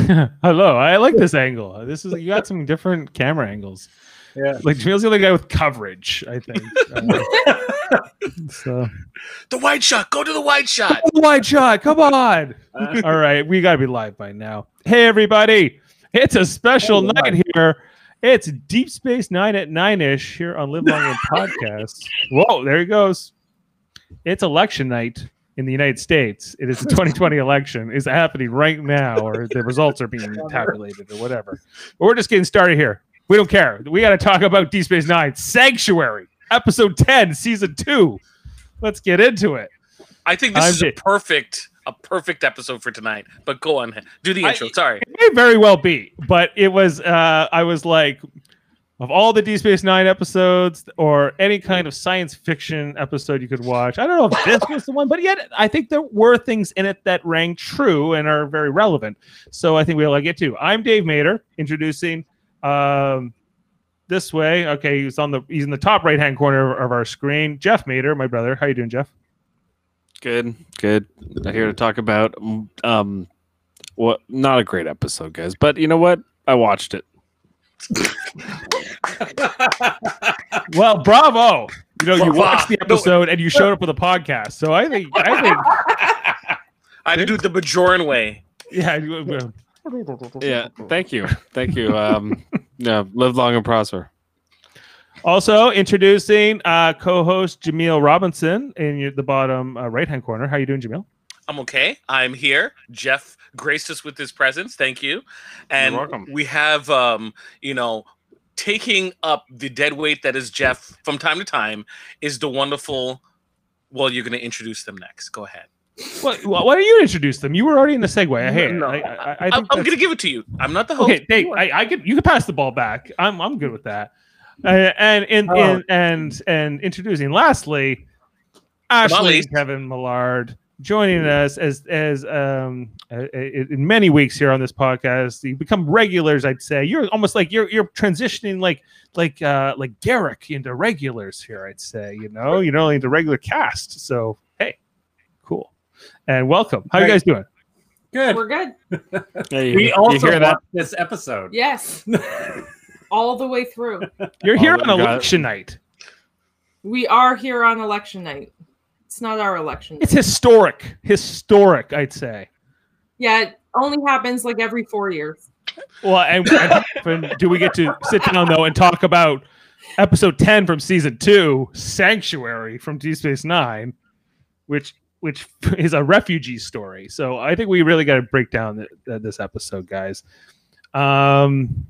Hello, I like this angle. This is you got some different camera angles. Yeah. Like Jamil's the only guy with coverage, I think. Uh, so The wide shot. Go to the wide shot. The wide shot, come on. Uh, All right, we gotta be live by now. Hey everybody, it's a special Hey, night here. It's Deep Space Nine at nine ish here on Live Long and Podcast. Whoa, there he goes. It's election night in the United States. It is the 2020 election is happening right now, or the results are being tabulated, or whatever. But we're just getting started here. We don't care. We got to talk about Deep Space Nine Sanctuary, episode 10, season two. Let's get into it. I think this I'm is a perfect, a perfect episode for tonight. But go on, do the I- intro. Sorry. It may very well be, but it was. Uh, I was like, of all the D Space Nine episodes or any kind of science fiction episode you could watch, I don't know if this was the one, but yet I think there were things in it that rang true and are very relevant. So I think we'll get to. I'm Dave Mater, introducing. Um, this way, okay, he's on the he's in the top right hand corner of our screen. Jeff Mater, my brother. How you doing, Jeff? Good, good. I'm here to talk about um, what not a great episode, guys. But you know what? I watched it. Well, bravo! You know, you watched the episode and you showed up with a podcast. So I think I think I do it the Bajoran way. Yeah. Yeah, thank you, thank you. Um, yeah, live long and prosper. Also introducing uh, co-host Jameel Robinson in the bottom uh, right-hand corner. How are you doing, Jameel? I'm okay. I'm here. Jeff graced us with his presence. Thank you. And welcome. we have, um, you know, taking up the dead weight that is Jeff from time to time is the wonderful. Well, you're going to introduce them next. Go ahead. What, why don't you introduce them? You were already in the segue. I hate it. No, I, I, I I, think am going to give it to you. I'm not the host. Okay, Dave, I, I could you can pass the ball back. I'm I'm good with that. Uh, and in, Oh. in and and introducing lastly, Ashley least. Kevin Millard joining us as as um uh, in many weeks here on this podcast. You become regulars, I'd say. You're almost like you're you're transitioning like like uh like Garak into regulars here. I'd say you know you know into regular cast. So hey, cool and welcome. How you guys doing? Good. We're good. Hey, We also hear that? this episode. Yes. All the way through. You're here Oh, on we got- election night. We are here on election night. It's not our election. It's historic. Historic, I'd say. yeah, it only happens like every four years. Well, and, and do we get to sit down though and talk about episode ten from season two, Sanctuary from Deep Space Nine, which which is a refugee story. So I think we really got to break down th- th- this episode, guys. Um,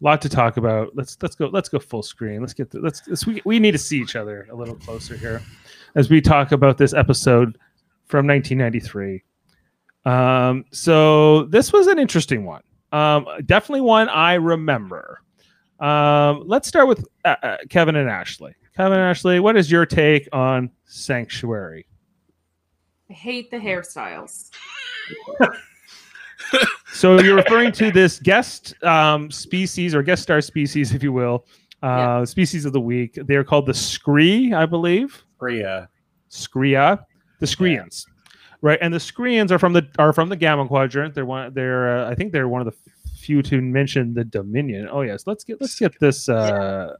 lot to talk about. Let's let's go let's go full screen. Let's get the, let's, let's we we need to see each other a little closer here as we talk about this episode from 1993. Um, so this was an interesting one. Um, definitely one I remember. Um, let's start with uh, uh, Kevin and Ashley. Kevin and Ashley, what is your take on Sanctuary? I hate the hairstyles. So you're referring to this guest um, species or guest star species, if you will, uh, species of the week. They're called the Scree, I believe. Korea. Skrreea, the Skrreeans, right? And the Skrreeans are from the are from the Gamma Quadrant. They're one. They're uh, I think they're one of the few to mention the Dominion. Oh yes, let's get let's get this uh,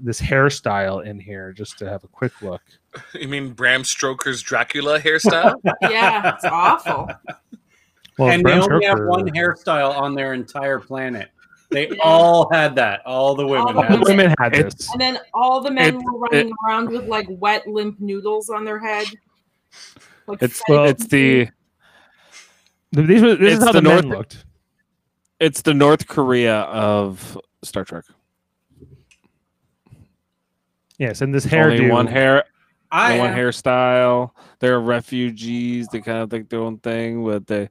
this hairstyle in here just to have a quick look. You mean Bram Stoker's Dracula hairstyle? Yeah, it's awful. Well, and they Bram only have one hairstyle on their entire planet. They Yeah. all had that. All the women All the had The that. women had It's- this. And then all the men It- were running around with like wet, limp noodles on their head. Like It's fake- it's the These were, this is how the, the men North- looked. it's the North Korea of Star Trek. Yes, and this hair. Only one hair, I one hairstyle. They're refugees. They kind of think their own thing, but they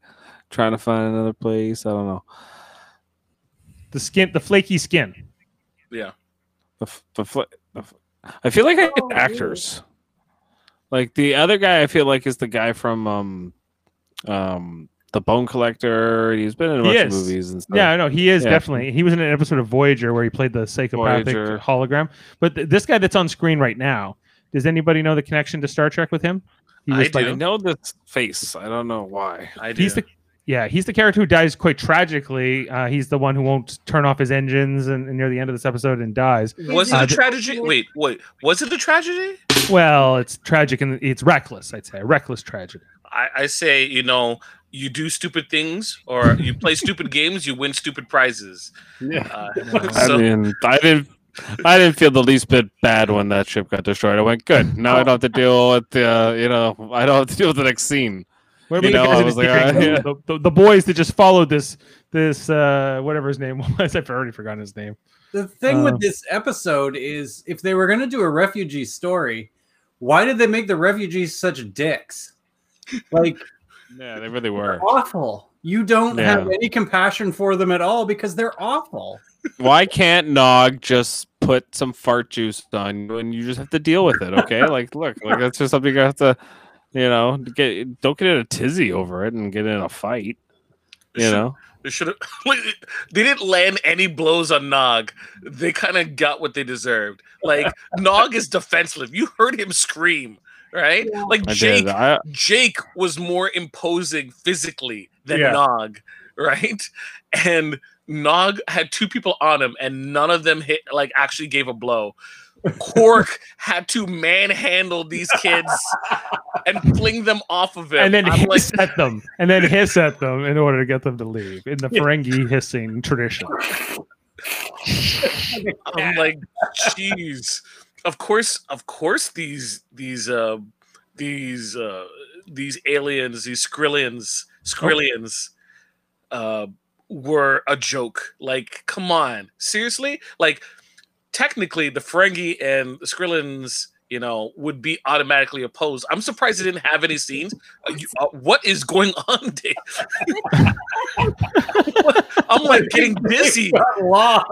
trying to find another place. I don't know. The skin, the flaky skin. yeah. The, f- the, fl- the f- I feel like I Oh, hate actors. Like the other guy, I feel like is the guy from um, um, the Bone Collector. He's been in a He bunch is. of movies and stuff. Yeah, I know he is Yeah. definitely. He was in an episode of Voyager where he played the psychopathic Voyager. hologram. But th- this guy that's on screen right now, does anybody know the connection to Star Trek with him? He I was do. like I know this face. I don't know why. I do. he's the Yeah, he's the character who dies quite tragically. Uh, he's the one who won't turn off his engines and, and near the end of this episode and dies. Was Uh, it a tragedy? Wait, wait. Was it a tragedy? Well, it's tragic and it's reckless. I'd say reckless tragedy. I, I say, you know, you do stupid things or you play stupid games, you win stupid prizes. Yeah. Uh, I mean, I didn't. I didn't feel the least bit bad when that ship got destroyed. I went, good. Now I don't have to deal with the, uh, you know, I don't have to deal with the next scene. What You know, I was the like, secret uh, yeah. the, the, the boys that just followed this this uh whatever his name was. I've already forgotten his name. The thing Um, with this episode is if they were going to do a refugee story, why did they make the refugees such dicks? Like, Yeah, they really were. awful. You don't Yeah. have any compassion for them at all because they're awful. Why can't Nog just put some fart juice on you and you just have to deal with it? Okay, like look, like that's just something you have to, you know, get. Don't get in a tizzy over it and get in a fight. You know, they should have. They didn't land any blows on Nog. They kind of got what they deserved. Like Nog is defenseless. You heard him scream, right? Yeah. Like I Jake. did. I, Jake was more imposing physically than Yeah. Nog, right? And Nog had two people on him, and none of them hit like actually gave a blow. Quark had to manhandle these kids and fling them off of it, and then I'm like, hiss at them, and then hiss at them in order to get them to leave in the Ferengi hissing tradition. I'm like, jeez. Of course, of course, these these uh these uh these aliens, these Skrillians, Skrillians, uh, were a joke. Like, come on, seriously? Like, technically, the Ferengi and the Skrillians, you know, would be automatically opposed. I'm surprised they didn't have any scenes. Uh, you- uh, what is going on, Dave? I'm like getting dizzy. Lost.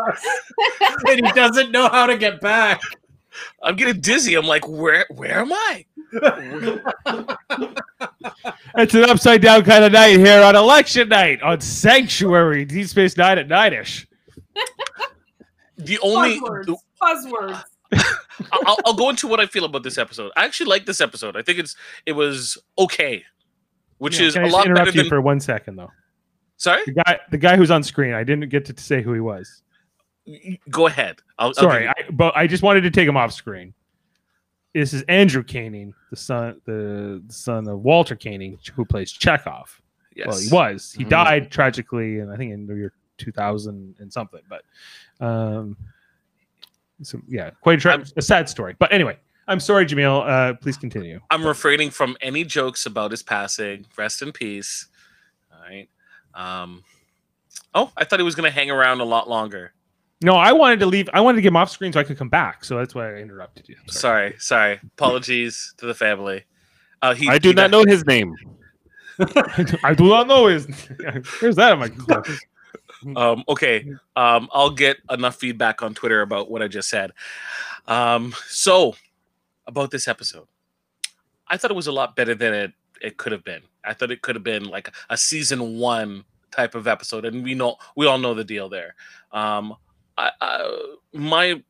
and he doesn't know how to get back. I'm getting dizzy. I'm like, where where am I? It's an upside down kind of night here on election night on Sanctuary Deep Space Nine at nightish. The only Buzzwords. Buzzwords. I'll, I'll go into what I feel about this episode. I actually like this episode. I think it's it was okay, which Yeah, is can a I just lot better interrupt you than. for one second though. Sorry, The guy, the guy who's on screen, I didn't get to say who he was. go ahead. I'll, I'll Sorry, you- I, but I just wanted to take him off screen. This is Andrew Koenig, the son, the, the son of Walter Koenig, who plays Chekov. yes. Well, he was. He Mhm. died tragically, and I think in the year 2000 and something. But, um, so yeah, quite a, tra- a sad story. But anyway, I'm sorry, Jamil. Uh, please continue. I'm refraining from any jokes about his passing. Rest in peace. All right. Um. Oh, I thought he was going to hang around a lot longer. No, I wanted to leave. I wanted to get him off screen so I could come back. So that's why I interrupted you. Sorry. Sorry, sorry. Apologies to the family. Uh, he, I do he not died- know his name. I do not know his. Where's that on my clip? Um, okay. Um, I'll get enough feedback on Twitter about what I just said. Um, so about this episode, I thought it was a lot better than it it could have been. I thought it could have been like a season one type of episode, and we know we all know the deal there. Um, I, I, my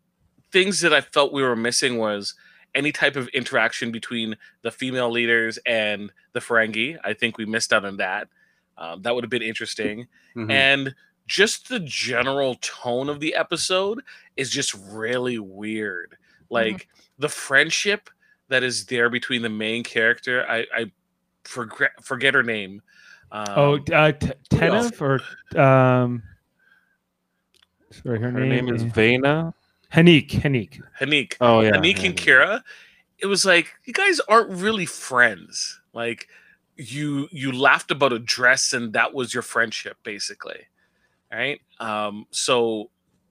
things that I felt we were missing was any type of interaction between the female leaders and the Ferengi. I think we missed out on that. Um, that would have been interesting Mhm. and just the general tone of the episode is just really weird like the friendship that is there between the main character i i forget forget her name um, Oh, uh, T- Tenev or um, sorry, her, Her name is is Vena. Haneek. Haneek. haneek Oh yeah, haneek yeah, and yeah. kira it was like you guys aren't really friends like you you laughed about a dress and that was your friendship basically right um so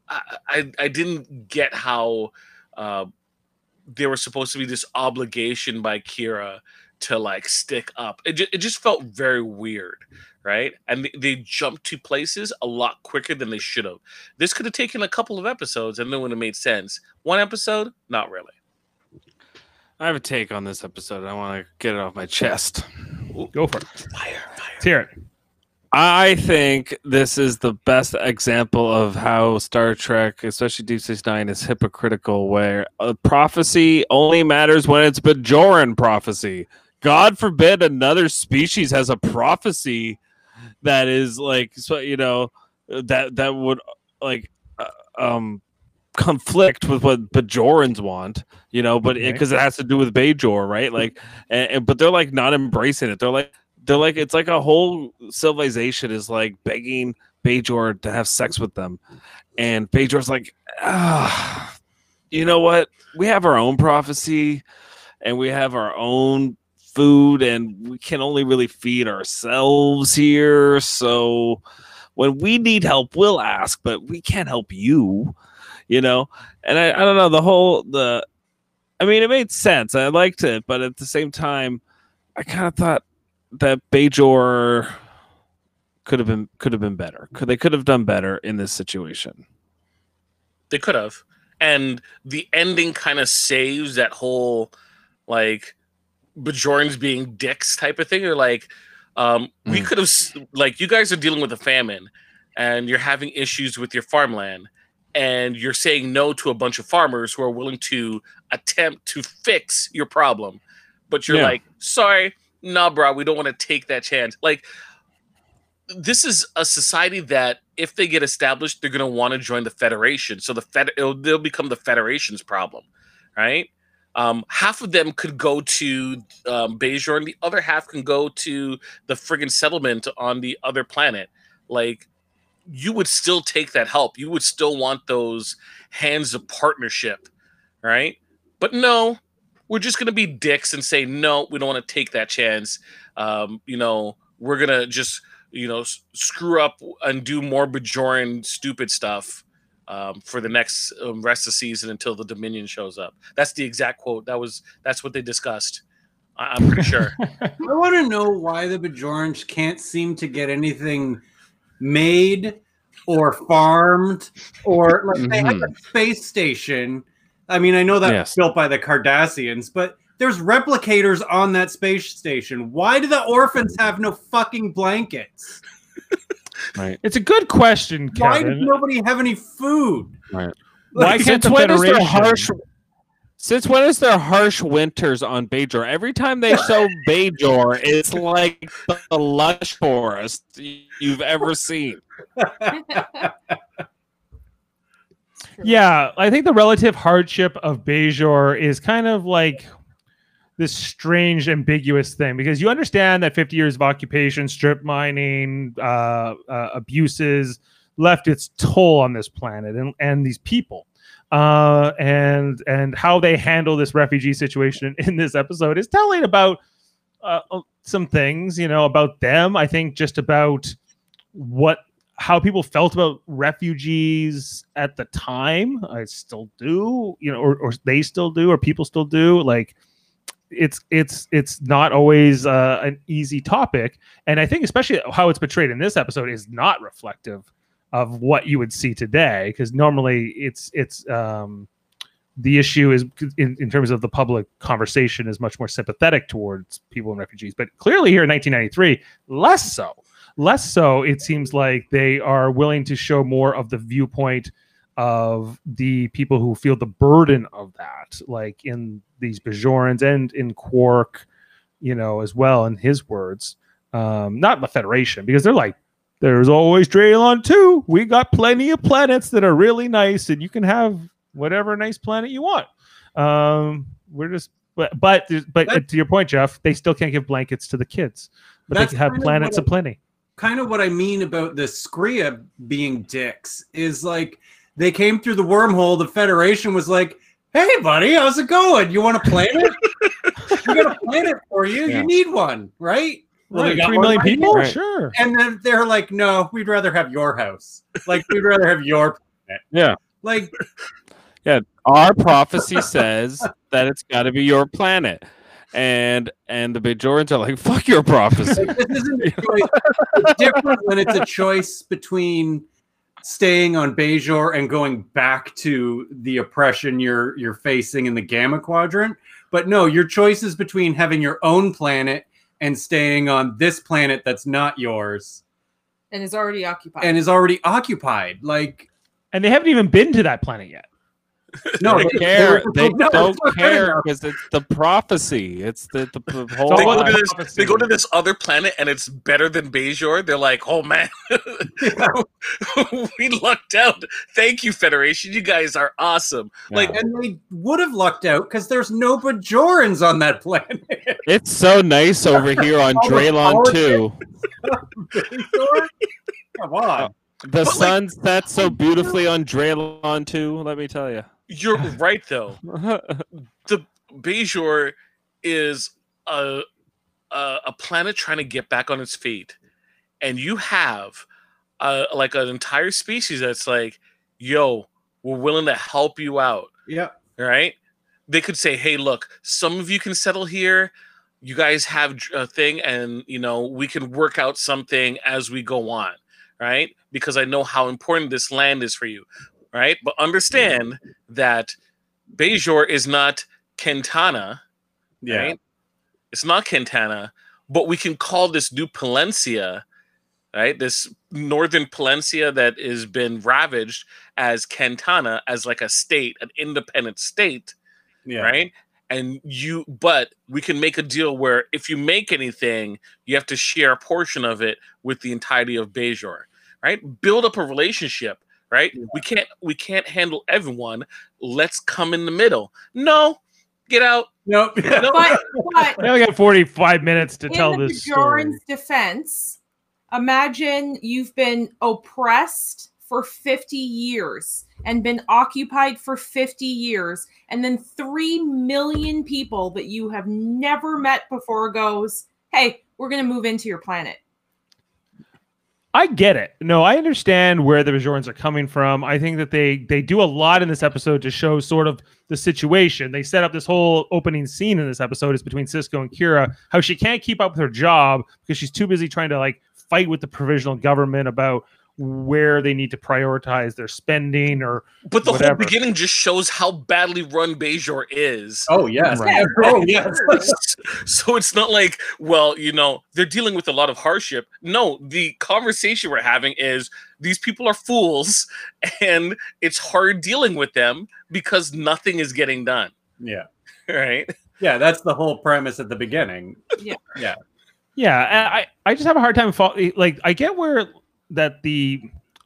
i i, I didn't get how uh there was supposed to be this obligation by kira to like stick up it, ju- it just felt very weird right and they, they jumped to places a lot quicker than they should have this could have taken a couple of episodes and then would have made sense one episode not really I have a take on this episode. I want to get it off my chest. Go for it. fire fire Let's hear it. I think this is the best example of how Star Trek, especially Deep Space Nine, is hypocritical. Where a prophecy only matters when it's Bajoran prophecy. God forbid another species has a prophecy that is like so you know that that would like uh, um conflict with what Bajorans want, you know, but Okay. because it has to do with Bajor, right? Like, and, and- but they're like not embracing it. They're like they're like it's like a whole civilization is like begging Bajor to have sex with them, and Bajor's like, ah, you know what? We have our own prophecy, and we have our own food, and we can only really feed ourselves here. So when we need help, we'll ask, but we can't help you, you know. And I, I don't know the whole the. I mean, it made sense. I liked it, but at the same time, I kind of thought that Bajor could have been could have been better. Could they could have done better in this situation? They could have. And the ending kind of saves that whole like Bajorans being dicks type of thing. They're like, um, we Mm. could have like you guys are dealing with a famine and you're having issues with your farmland and you're saying no to a bunch of farmers who are willing to attempt to fix your problem. But you're Yeah. like, sorry, nah, bro, we don't want to take that chance. Like this is a society that if they get established, they're going to want to join the federation. So the fed it'll, they'll become the federation's problem, right? Um, half of them could go to um, and the other half can go to the friggin' settlement on the other planet. Like, you would still take that help. You would still want those hands of partnership, right? But no, we're just going to be dicks and say no. We don't want to take that chance. Um, you know, we're gonna just you know s- screw up and do more Bajoran stupid stuff um, for the next um, rest of the season until the Dominion shows up. That's the exact quote. That was that's what they discussed. I- I'm pretty sure. I want to know why the Bajorans can't seem to get anything made or farmed or like they have a space station. I mean, I know that's Yes. built by the Cardassians, but there's replicators on that space station. Why do the orphans have no fucking blankets? Right. It's a good question, Why does nobody have any food? Right. Why Like, can't since the when is there Federation- harsh? Since when is there harsh winters on Bajor? Every time they show Bajor, it's like the lush forest you've ever seen. Yeah, I think the relative hardship of Bajor is kind of like this strange, ambiguous thing because you understand that 50 years of occupation, strip mining, uh, uh, abuses left its toll on this planet and, and these people. Uh, and and how they handle this refugee situation in this episode is telling about uh, uh, some things, you know, about them. I think just about what how people felt about refugees at the time. I still do, you know, or, or they still do, or people still do. Like it's it's it's not always uh, an easy topic, and I think especially how it's portrayed in this episode is not reflective of what you would see today, because normally it's it's um, the issue is in, in terms of the public conversation is much more sympathetic towards people and refugees, but clearly here in 1993, less so less so it seems like they are willing to show more of the viewpoint of the people who feel the burden of that like in these bajorans and in quark you know as well in his words um not the federation because they're like there's always Draylon II. We got plenty of planets that are really nice, and you can have whatever nice planet you want. Um, we're just, but but but That- to your point, Jeff, they still can't give blankets to the kids, but they can have planets aplenty. Kind of what I mean about the Skrreea being dicks is like they came through the wormhole. The Federation was like, "Hey, buddy, how's it going? You want a planet? we got a planet for you. Yeah. You need one, right?" Well, Right, got three one million right people, here. Right. sure. and then they're like, "No, we'd rather have your house. Like, we'd rather have your planet." Yeah. Like, yeah. Our prophecy says that it's got to be your planet, and and the Bajorans are like, "Fuck your prophecy." this isn't a choice. It's different when it's a choice between staying on Bajor and going back to the oppression you're you're facing in the Gamma Quadrant. But no, your choice is between having your own planet and staying on this planet that's not yours and is already occupied. and is already occupied. Like, And they haven't even been to that planet yet. No, they they- care. they They no, don't it's not good care because it's the prophecy. It's the, the, the whole. They go, to this, prophecy. they go to this other planet and it's better than Bajor. They're like, oh man, we lucked out. Thank you, Federation. You guys are awesome. Like, and they would have lucked out because there's no Bajorans on that planet. It's so nice over here on All the Draylon II. Come on. Oh. The But, like- sun sets so beautifully on Draylon II. Let me tell you. you're right though. The Bajor is a, a a planet trying to get back on its feet, and you have uh, like an entire species that's like, "Yo, we're willing to help you out." Yeah. Right? They could say, "Hey, look, some of you can settle here. You guys have a thing, and you know we can work out something as we go on." Right? Because I know how important this land is for you. Right? But understand that Bajor is not Kentanna, Yeah. right? It's not Quintana, but we can call this new Palencia, right? This northern Palencia that has been ravaged as Quintana, as like a state, an independent state, Yeah. right? And you, but we can make a deal where if you make anything, you have to share a portion of it with the entirety of Bajor, right? Build up a relationship, right? We can't, we can't handle everyone. Let's come in the middle. No, get out. Nope. No. But but We only got 45 minutes to in tell the this story. Bajoran's defense, imagine you've been oppressed for 50 years and been occupied for 50 years, and then 3 million people that you have never met before goes, Hey, we're going to move into your planet. I get it. No, I understand where the Bajorans are coming from. I think that they they do a lot in this episode to show sort of the situation. They set up this whole opening scene in this episode is between Sisko and Kira, how she can't keep up with her job because she's too busy trying to like fight with the provisional government about where they need to prioritize their spending or But the Whatever. whole beginning just shows how badly run Bajor is. Oh yes. Right. Oh yes. so it's not like, well, you know, they're dealing with a lot of hardship. No, the conversation we're having is these people are fools and it's hard dealing with them because nothing is getting done. Yeah. Right? Yeah. That's the whole premise at the beginning. Yeah. Yeah. Yeah, I, I just have a hard time fol- like I get where that the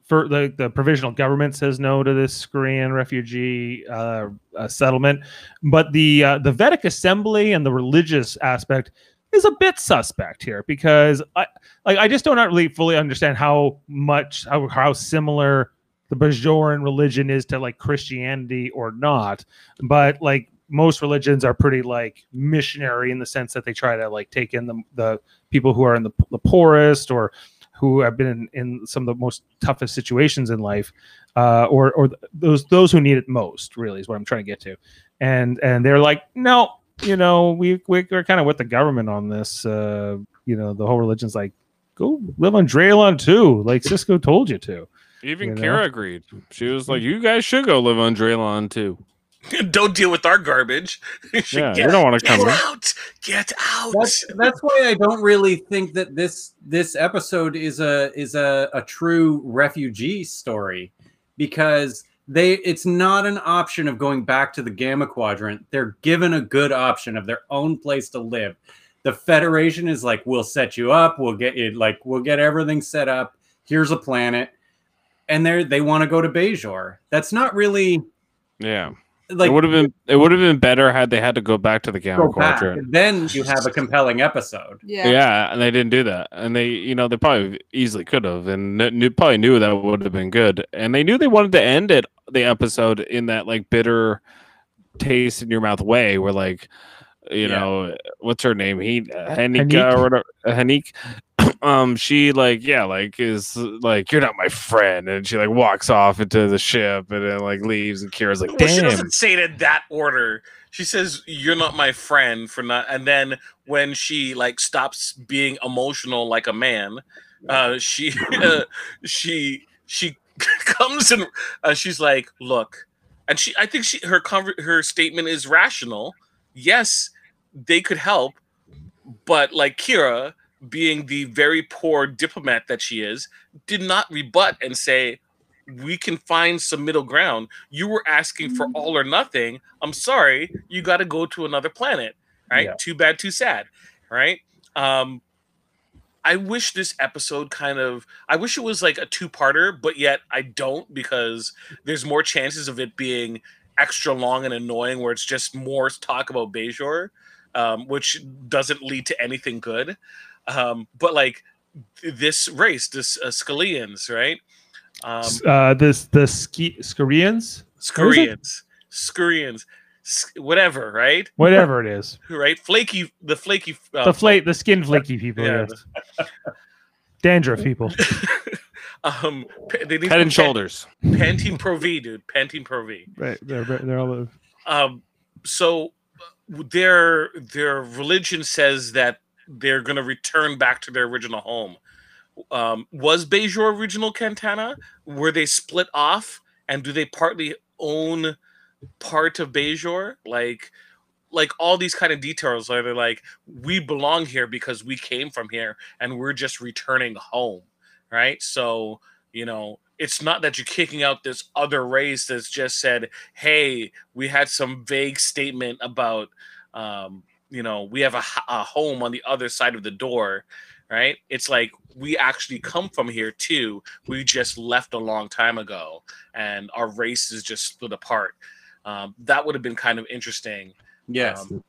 for the, the provisional government says no to this Korean refugee uh, uh, settlement, but the uh, the Vedek assembly and the religious aspect is a bit suspect here because I like I just don't really fully understand how much how, how similar the Bajoran religion is to like Christianity or not, but like most religions are pretty like missionary in the sense that they try to like take in the the people who are in the, the poorest or who have been in, in some of the most toughest situations in life uh, or or those those who need it most really is what i'm trying to get to and and they're like no you know we, we we're kind of with the government on this uh you know the whole religion's like go live on Draylon II like sisko told you to Even You know? Kara agreed. She was like, "You guys should go live on Draylon II." Don't deal with our garbage. You Yeah, get, you don't want to come out. Get out. That's that's why I don't really think that this this episode is a is a, a true refugee story because they it's not an option of going back to the gamma quadrant. They're given a good option of their own place to live. The Federation is like, we'll set you up, we'll get you like we'll get everything set up. Here's a planet. And they're they want to go to Bajor. That's not really Yeah, like it would have been it would have been better had they had to go back to the gamma go back. quadrant. Then you have a compelling episode. Yeah. Yeah. and they didn't do that, and they you know they probably easily could have, and kn- knew, probably knew that would have been good, and they knew they wanted to end it the episode in that like bitter taste in your mouth way, where like you Yeah. know what's her name he Hanika Haneek? or whatever Haneek. Um she like yeah like is like you're not my friend and she like walks off into the ship and then like leaves and Kira's like Well, she doesn't say it in that order. She says, "You're not my friend for not." And then when she like stops being emotional like a man, uh, she uh, she she comes and uh, she's like, "Look," and she I think she her conver- her statement is rational. Yes, they could help, but like Kira, being the very poor diplomat that she is, did not rebut and say, we can find some middle ground. You were asking for all or nothing. I'm sorry, you got to go to another planet, right? Yeah. Too bad, too sad, right? Um, I wish this episode kind of I wish it was like a two-parter, but yet I don't because there's more chances of it being extra long and annoying where it's just more talk about Bajor, um, which doesn't lead to anything good. Um, but like this race, this uh, Scalians, right? Um, uh, this the ski Skorians, Scurians, Scurians, s- whatever, right? whatever it is, Right? Flaky, the flaky, uh, the flake, the skin flaky people, Yeah, yes. dandruff people. um, they need Head and some shoulders. Pan- Pantene Pro V, dude. Pantene Pro V. Right, they're they're all Um, so uh, their their religion says that they're going to return back to their original home. Um, was Bajor original Cantana? Were they split off, and do they partly own part of Bajor? Like, like all these kind of details are they're like we belong here because we came from here and we're just returning home, right? So you know it's not that you're kicking out this other race that's just said hey we had some vague statement about um, you know we have a, a home on the other side of the door right it's like we actually come from here too we just left a long time ago and our race is just split apart um, that would have been kind of interesting Yes. um,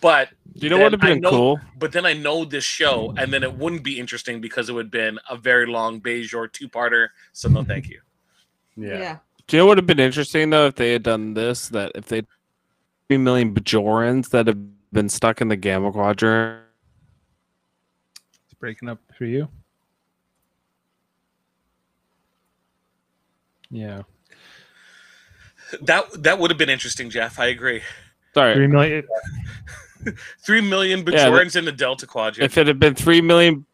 but You know what would have I been know- cool? but then I know this show, and then it wouldn't be interesting because it would have been a very long Bajor two-parter. So no, thank you. yeah. Do you know what would have been interesting though if they had done this? That if they three million Bajorans that have been stuck in the Gamma Quadrant. it's breaking up for you. Yeah, That that would have been interesting, Jeff. I agree. Sorry, three million. Three million Yeah, Bajorans in the Delta Quadrant. if it had been three million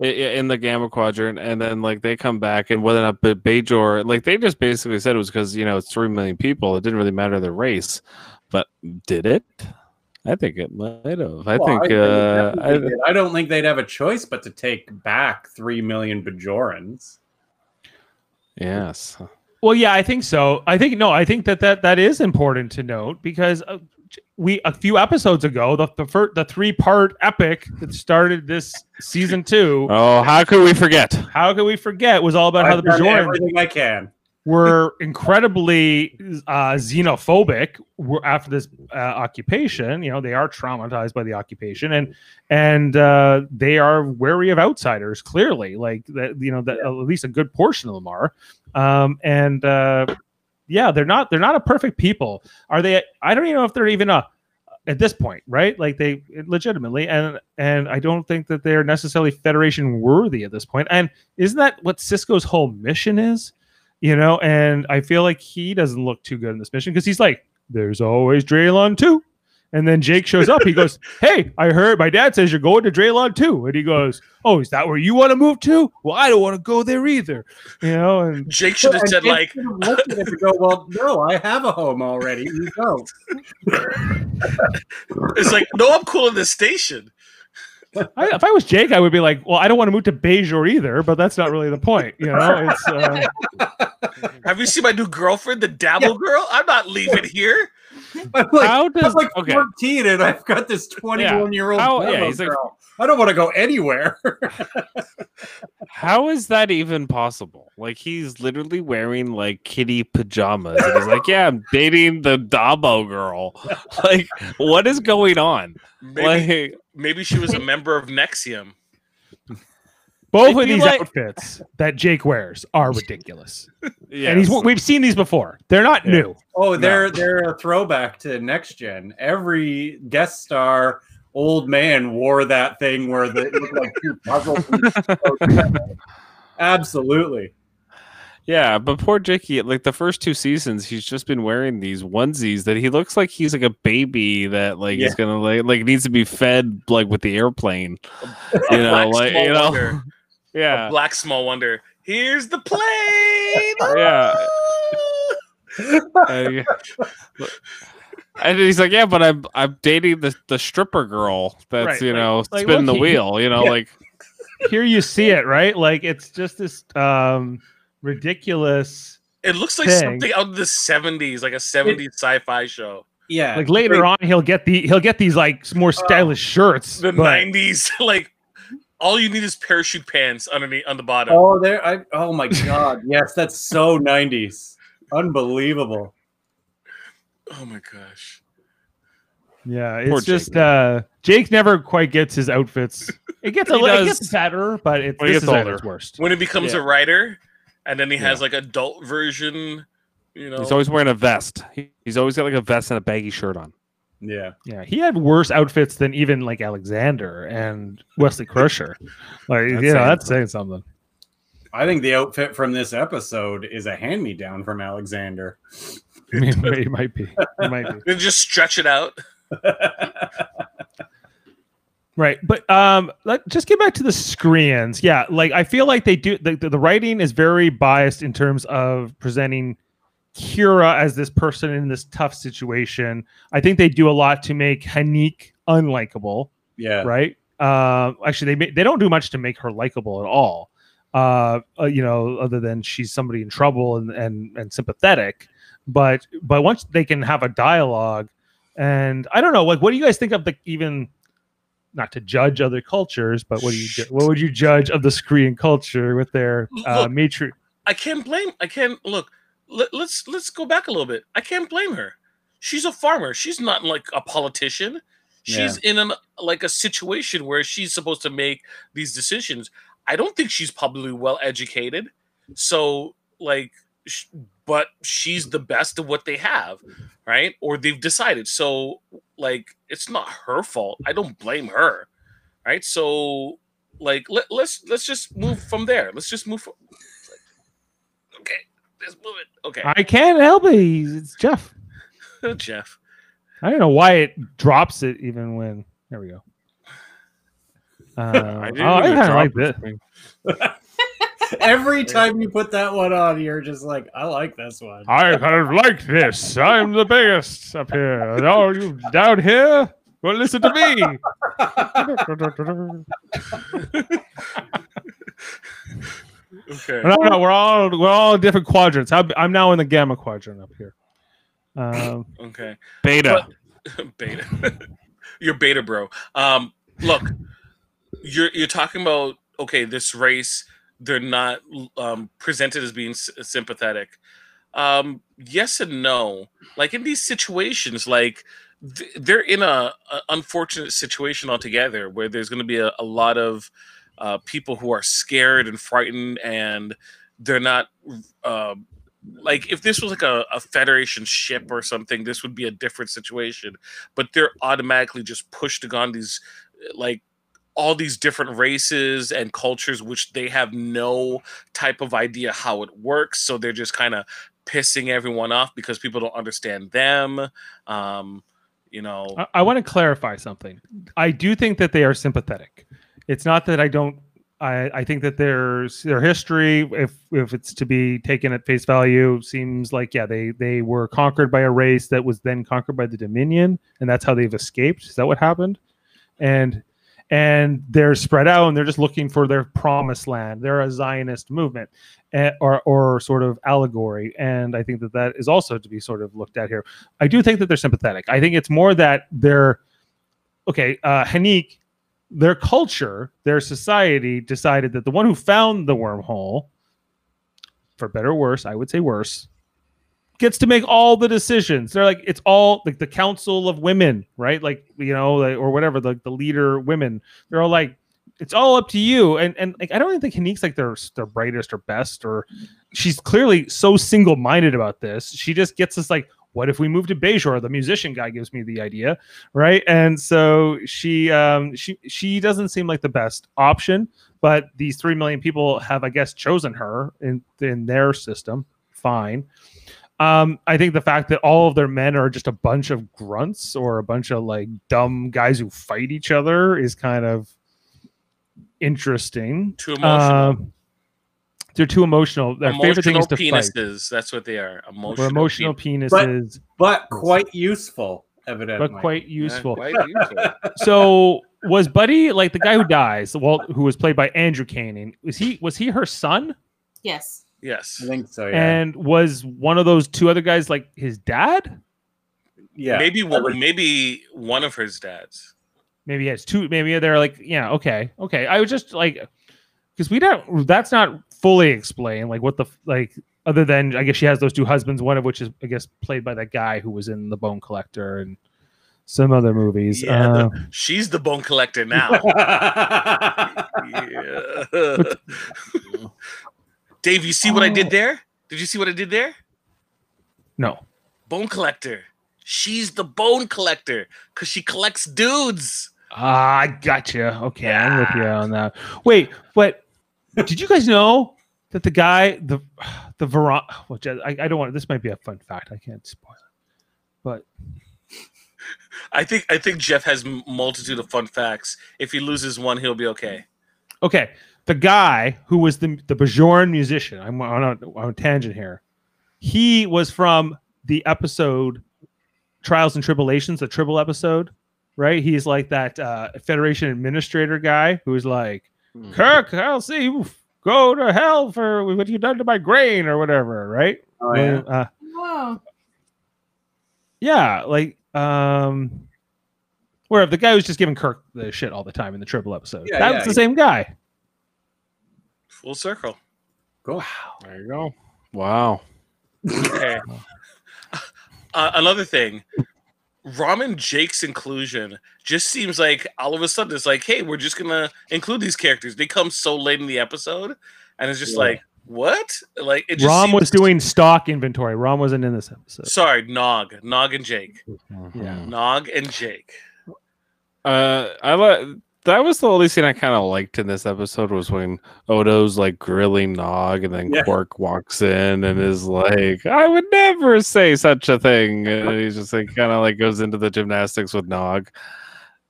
i- i- in the Gamma Quadrant, and then like they come back and whether or not Be- Bajor, like they just basically said it was because you know it's three million people. It didn't really matter their race, but did it? I think it might have. I Well, think. it uh, I. I don't think they'd have a choice but to take back three million Bajorans. yes. Well, yeah, I think so. I think no, I think that that that is important to note because uh, we a few episodes ago the the, fir- the three part epic that started this season two. Oh, how could we forget? How could we forget? Was all about how I've the done Bajorans everything I can. Were incredibly uh, xenophobic after this uh, occupation. You know, they are traumatized by the occupation, and and uh, they are wary of outsiders. Clearly, like that, you know, that at least a good portion of them are. Um, and uh, yeah, they're not they're not a perfect people. Are they? I don't even know if they're even a at this point, right? Like they legitimately, and and I don't think that they're necessarily Federation worthy at this point. And isn't that what Sisko's whole mission is? You know, and I feel like he doesn't look too good in this mission because he's like, "There's always Draylon II," and then Jake shows up. He goes, "Hey, I heard my dad says you're going to Draylon II," and he goes, "Oh, is that where you want to move to? Well, I don't want to go there either." You know, and Jake should have And said like, should have looked at it and go, well, no, I have a home already. You don't. "It's like, no, I'm cool in this station." I, if I was Jake, I would be like, "Well, I don't want to move to Bajor either," but that's not really the point. You know, it's uh, Have you seen my new girlfriend, the Dabo Girl? I'm not leaving here. I'm like, How I'm does like okay? 14 and I've got this 21 year old How- yeah, demo he's like- girl. I don't want to go anywhere. How is that even possible? Like he's literally wearing like kitty pajamas, and he's like, "Yeah, I'm dating the Dabo girl." Like, what is going on? Maybe, Like, maybe she was a member of NXIVM. Both If of these like- outfits that Jake wears are ridiculous, yes. and he's we've seen these before. They're not Yeah. new. oh, they're they're a throwback to next gen. Every guest star old man wore that thing where the, it looked like two puzzles. Absolutely. Yeah, but poor Jakey, like the first two seasons, he's just been wearing these onesies that he looks like he's like a baby that like Yeah. is gonna like like needs to be fed like with the airplane. You know, like you know, wonder. A yeah, black small wonder. Here's the plane. yeah. Uh, and he's like, yeah, but I'm I'm dating the the stripper girl that's Right, you know like, spinning the he- wheel. You know, Yeah. like Here you see it, right? Like it's just this um ridiculous. It looks like thing. something out of the seventies, like a seventies sci-fi show. Yeah. Like later on, he'll get the he'll get these like more stylish shirts. The but- nineties, like all you need is parachute pants underneath on the bottom. Oh, there! I oh my god! Yes, that's so '90s. Unbelievable. Oh my gosh. Yeah, Poor it's just uh Jake never quite gets his outfits. It gets a little it does. gets better, but it's When he this gets is at older. its worst. When he becomes Yeah. a writer, and then he has like adult version, you know. He's always wearing a vest. He, he's always got like a vest and a baggy shirt on. Yeah. Yeah, he had worse outfits than even like Alexander and Wesley Crusher. Like, That's you know, saying that's saying something. I think the outfit from this episode is a hand-me-down from Alexander. I mean, it might be. It might be. Just stretch it out. Right, but um, let just get back to the Screens. Yeah, like I feel like they do. The, the, the writing is very biased in terms of presenting Kira as this person in this tough situation. I think they do a lot to make Haneek unlikable. yeah. right? Uh, actually, they they don't do much to make her likable at all. Uh, uh, you know, other than she's somebody in trouble and and and sympathetic. But but once they can have a dialogue, and I don't know, like, what do you guys think of the even? Not to judge other cultures, but what do you ju- what would you judge of the Korean culture with their uh, Look, matri? I can't blame. I can't look. Let, let's let's go back a little bit. I can't blame her. She's a farmer. She's not like a politician. She's in an like a situation where she's supposed to make these decisions. I don't think she's probably well educated. So like, sh- but she's the best of what they have, right? Or they've decided. So like, it's not her fault. I don't blame her, right? So like, let, let's let's just move from there. Let's just move. From, okay, let's move it. Okay, I can't help it. He's- It's Jeff. Jeff. I don't know why it drops it even when. There we go. Uh, I I, didn't oh, I even kind of drop like it. this. Every time you put that one on, you're just like, I like this one. I kind of like this. I'm the biggest up here. Oh, you down here? Well, listen to me. Okay. no, no, we're all we're all different quadrants. I'm, I'm now in the gamma quadrant up here. Um, Okay. Beta. beta. you're beta, bro. Um, look, you're you're talking about okay, this race. They're not um, presented as being s- sympathetic. Um, yes and no. Like in these situations, like th- they're in a, a unfortunate situation altogether, where there's going to be a, a lot of uh, people who are scared and frightened, and they're not. Uh, like if this was like a, a federation ship or something this would be a different situation but they're automatically just pushed on these like all these different races and cultures which they have no type of idea how it works so they're just kind of pissing everyone off because people don't understand them um you know I, I want to clarify something. I do think that they are sympathetic. It's not that I don't. I, I think that there's their history, if if it's to be taken at face value, seems like yeah they they were conquered by a race that was then conquered by the Dominion, and that's how they've escaped. Is that what happened? And and they're spread out and they're just looking for their promised land. They're a Zionist movement, eh, or or sort of allegory, and I think that that is also to be sort of looked at here. I do think that they're sympathetic. I think it's more that they're okay. Uh, Haneek, their culture, their society decided that the one who found the wormhole, for better or worse, I would say worse, gets to make all the decisions. They're like it's all like the council of women, right? Like you know, like, or whatever the the leader women. They're all like it's all up to you. And and like I don't even think Haneek's like their their brightest or best or she's clearly so single minded about this. She just gets this like, what if we move to Bajor? The musician guy gives me the idea, right? And so she um she she doesn't seem like the best option, but these three million people have, I guess, chosen her in in their system. Fine. Um, I think the fact that all of their men are just a bunch of grunts or a bunch of like dumb guys who fight each other is kind of interesting. too emotional Um, they're too emotional. Their favorite thing emotional is to fight. penises that's what they are emotional, Or emotional pen- penises, But quite useful, evidently. but quite Yeah, useful. quite useful. so was Buddy like the guy who dies? Well, who was played by Andrew Koenig? Was he was he her son? Yes. Yes. I think so. Yeah. And was one of those two other guys like his dad? yeah. maybe one, would- maybe one of his dads. Maybe he has two. Maybe they're like, yeah, okay, okay. I was just like, because we don't. That's not fully explain Like what the like. Other than I guess she has those two husbands, one of which is I guess played by that guy who was in The Bone Collector and some other movies. Yeah, Uh, the- she's the bone collector now. yeah. Dave, you see what I did Oh. there? Did you see what I did there? no, Bone collector. She's the bone collector because she collects dudes. Ah, I gotcha. Okay, I'm with you on that. Wait, but did you guys know that the guy, the the Veron, which I, I don't want. This might be a fun fact. I can't spoil it, but I think I think Jeff has multitude of fun facts. If he loses one, he'll be okay. okay, the guy who was the the Bajoran musician. I'm on a, on a tangent here. He was from the episode Trials and Tribble-ations, the Tribble episode, right? He's like that uh, Federation administrator guy who's like. Kirk, I'll see you go to hell for what you done to my grain or whatever, right? Oh, yeah. Uh, Oh, yeah, like um where the guy who's just giving Kirk the shit all the time in the Tribble episode. Yeah, that yeah, was the yeah. same guy. Full circle. Cool. There you go. Wow. Okay. uh, another thing, Ramen Jake's inclusion just seems like all of a sudden it's like, hey, we're just gonna include these characters. They come so late in the episode, and it's just Yeah. like, what? Like it just Rom was seems- doing stock inventory. Rom wasn't in this episode. Sorry, Nog, Nog and Jake, Yeah. Nog and Jake. Uh, I like that was the only scene I kind of liked in this episode was when Odo's like grilling Nog, and then Yeah. Quark walks in and is like, "I would never say such a thing," and he's just like kind of like goes into the gymnastics with Nog.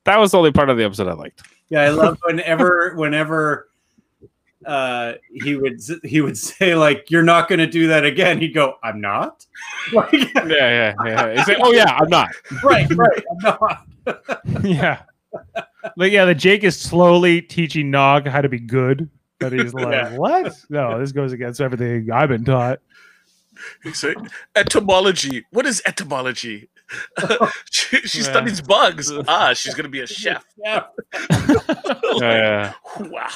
That was the only part of the episode I liked. Yeah, I love whenever whenever uh he would he would say like you're not going to do that again. He'd go, "I'm not." Like, Yeah, yeah, yeah. He's like, "Oh yeah, I'm not." right, right. I'm not. yeah. But yeah, the Jake is slowly teaching Nog how to be good. But he's like, Yeah. what? No, this goes against everything I've been taught. He's like, etymology. What is etymology? she she Yeah. studies bugs. Ah, she's gonna be a chef. Yeah. Yeah, yeah. Wow.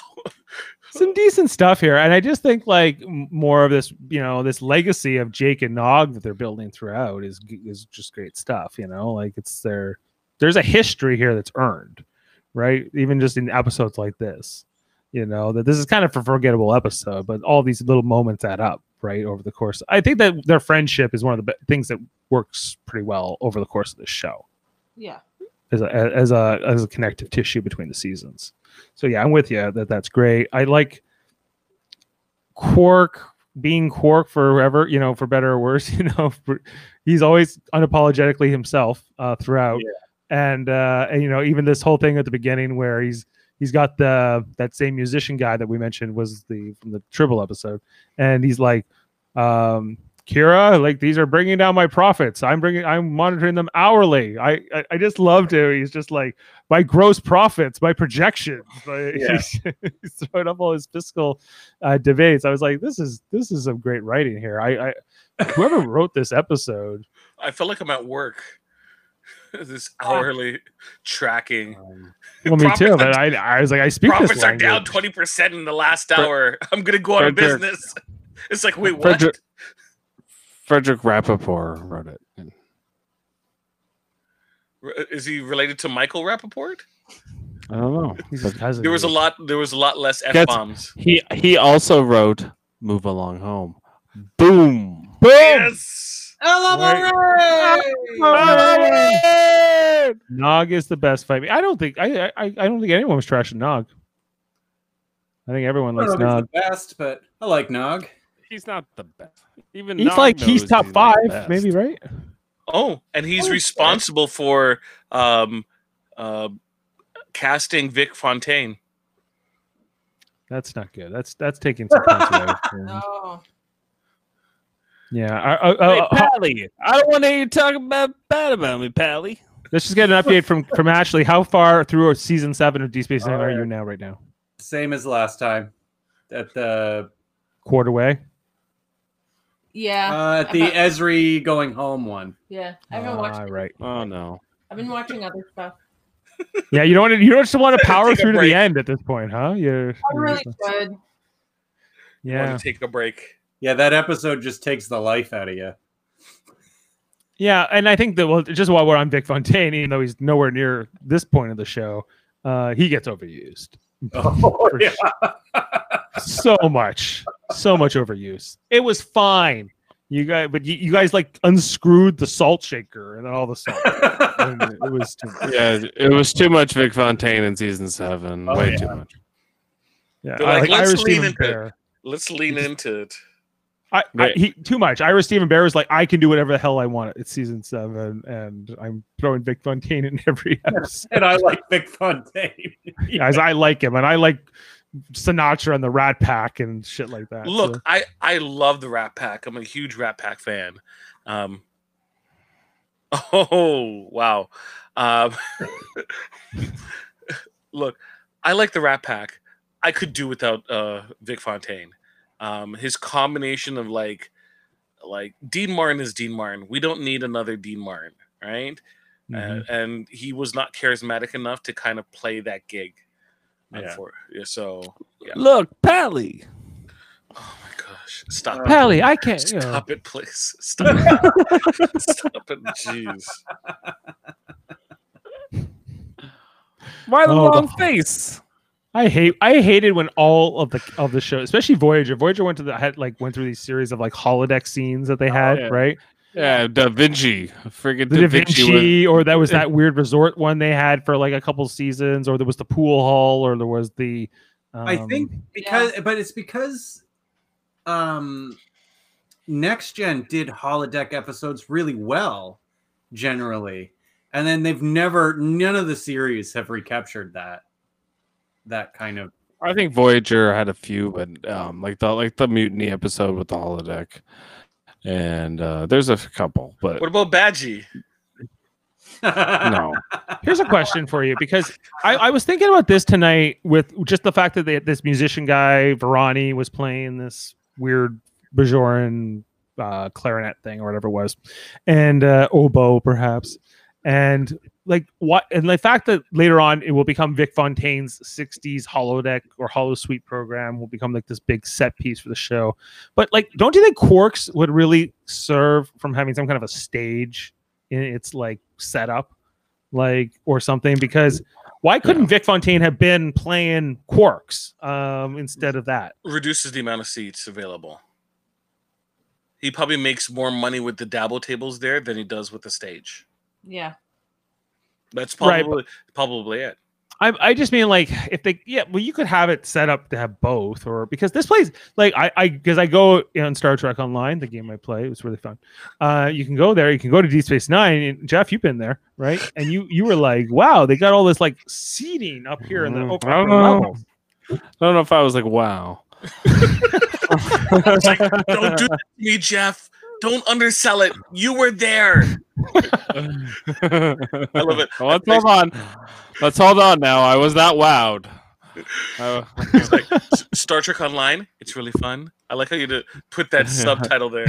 some decent stuff here and i just think like more of this you know this legacy of jake and nog that they're building throughout is is just great stuff you know like it's their there's a history here that's earned right even just in episodes like this you know that this is kind of a forgettable episode but all these little moments add up right over the course i think that their friendship is one of the be- things that works pretty well over the course of this show yeah. as a as a as a connective tissue between the seasons. So yeah, I'm with you that that's great. I like Quark being Quark forever, you know, for better or worse. You know, for, he's always unapologetically himself uh, throughout, and uh, and you know, even this whole thing at the beginning where he's he's got the that same musician guy that we mentioned was the from the Tribble episode, and he's like. Um, Kira, like these are bringing down my profits. I'm bringing, I'm monitoring them hourly. I, I, I just loved it. He's just like my gross profits, my projections. Like, Yeah. he's, he's throwing up all his fiscal uh, debates. I was like, this is this is some great writing here. I, I whoever wrote this episode, I feel like I'm at work. this hourly tracking. Um, well, me too. But I, I was like, I speak Profits this are down twenty percent in the last hour. I'm gonna go out of business. It's like, wait, what? Frederick, Frederick Rappaport wrote it. Is he related to Michael Rappaport? I don't know. He's his cousin, There was a lot. There was a lot less f bombs. He he also wrote "Move Along Home." Boom. Boom. Yes. Nog is the best fight. I don't think I, I I don't think anyone was trashing Nog. I think everyone I likes don't know if Nog. the best, but I like Nog. He's not the best. Even He's Nog like he's top not the five, maybe right? Oh, and he's Okay. responsible for um, uh, casting Vic Fontaine. That's not good. That's that's taking some points No. Yeah. I, I, Hey, I- I- Pally, I don't want to hear you talk about bad about me, Pally. let's just get an update from from Ashley. How far through season seven of D Space Nine are you now? Right now, Same as last time. At the quarter way. Yeah, Uh, the About- Ezri going home one. yeah. I haven't Ah, watching. right. Oh no. I've been watching other stuff. Yeah, you don't want to. You don't just want to power through to the end at this point, huh? You're, I really should. yeah, Want to take a break? Yeah, that episode just takes the life out of you. yeah, and I think that well, just while we're on Vic Fontaine, even though he's nowhere near this point of the show, uh, he gets overused. Oh, For so much, so much overuse. It was fine. You guys, but you, you guys like unscrewed the salt shaker and then all the salt. and it was too much. Yeah, it was too much Vic Fontaine in season seven. Oh, Way yeah. too much. Yeah, I like, like "Let's Irish lean into Let's lean into it. I, I he too much. Ira Steven Behr is like I can do whatever the hell I want. It's season seven, and I'm throwing Vic Fontaine in every episode. and I like Vic Fontaine. Guys, I like him, and I like Sinatra and the Rat Pack and shit like that. Look, so- I I love the Rat Pack. I'm a huge Rat Pack fan. Um, oh wow. Um, look, I like the Rat Pack. I could do without uh, Vic Fontaine. Um, his combination of like like Dean Martin is Dean Martin. We don't need another Dean Martin, right? Mhm. Uh, and he was not charismatic enough to kind of play that gig. Yeah. Unfor- yeah, so yeah. Look, Pally. Oh my gosh! Stop. it. Pally, I can't. You know, Stop it, please. Stop it. Stop it. Jeez. Why the Oh, long the- face? I hate. I hated when all of the of the show, especially Voyager. Voyager went to the had like went through these series of like holodeck scenes that they had, yeah. right? Yeah, Da Vinci. Friggin' The Da Da Vinci. was- Vinci, or that was that weird resort one they had for like a couple seasons, or there was the pool hall, or there was the. Um, I think because, but it's because um, Next Gen did holodeck episodes really well, generally, and then they've never, none of the series have recaptured that, that kind of. I think Voyager had a few, but um, like the like the mutiny episode with the holodeck, and uh, there's a couple, but What about Badgie? no. Here's a question for you because I, I was thinking about this tonight with just the fact that they, this musician guy Varani was playing this weird Bajoran uh, clarinet thing or whatever it was, and uh, oboe perhaps, and like what and the fact that later on it will become Vic Fontaine's '60s holodeck or holo suite program will become like this big set piece for the show. But like, don't you think Quarks would really serve from having some kind of a stage in its like setup? like or something because why couldn't Vic Fontaine have been playing Quarks um, instead of that? Reduces the amount of seats available. He probably makes more money with the dabo tables there than he does with the stage. Yeah. That's Right, probably probably it. I, I just mean like if they yeah well you could have it set up to have both or because this place like I I because I go on Star Trek Online the game I play it was really fun uh you can go there you can go to Deep Space Nine and Jeff you've been there right and you you were like wow they got all this like seating up here in the open upper I don't know. I don't know if I was like, wow. It's like, don't do that to me, Jeff. Don't undersell it. You were there. I love it. Let's hold on. Let's hold on now. I was that wowed. I- It's like Star Trek Online. It's really fun. I like how you did put that subtitle there.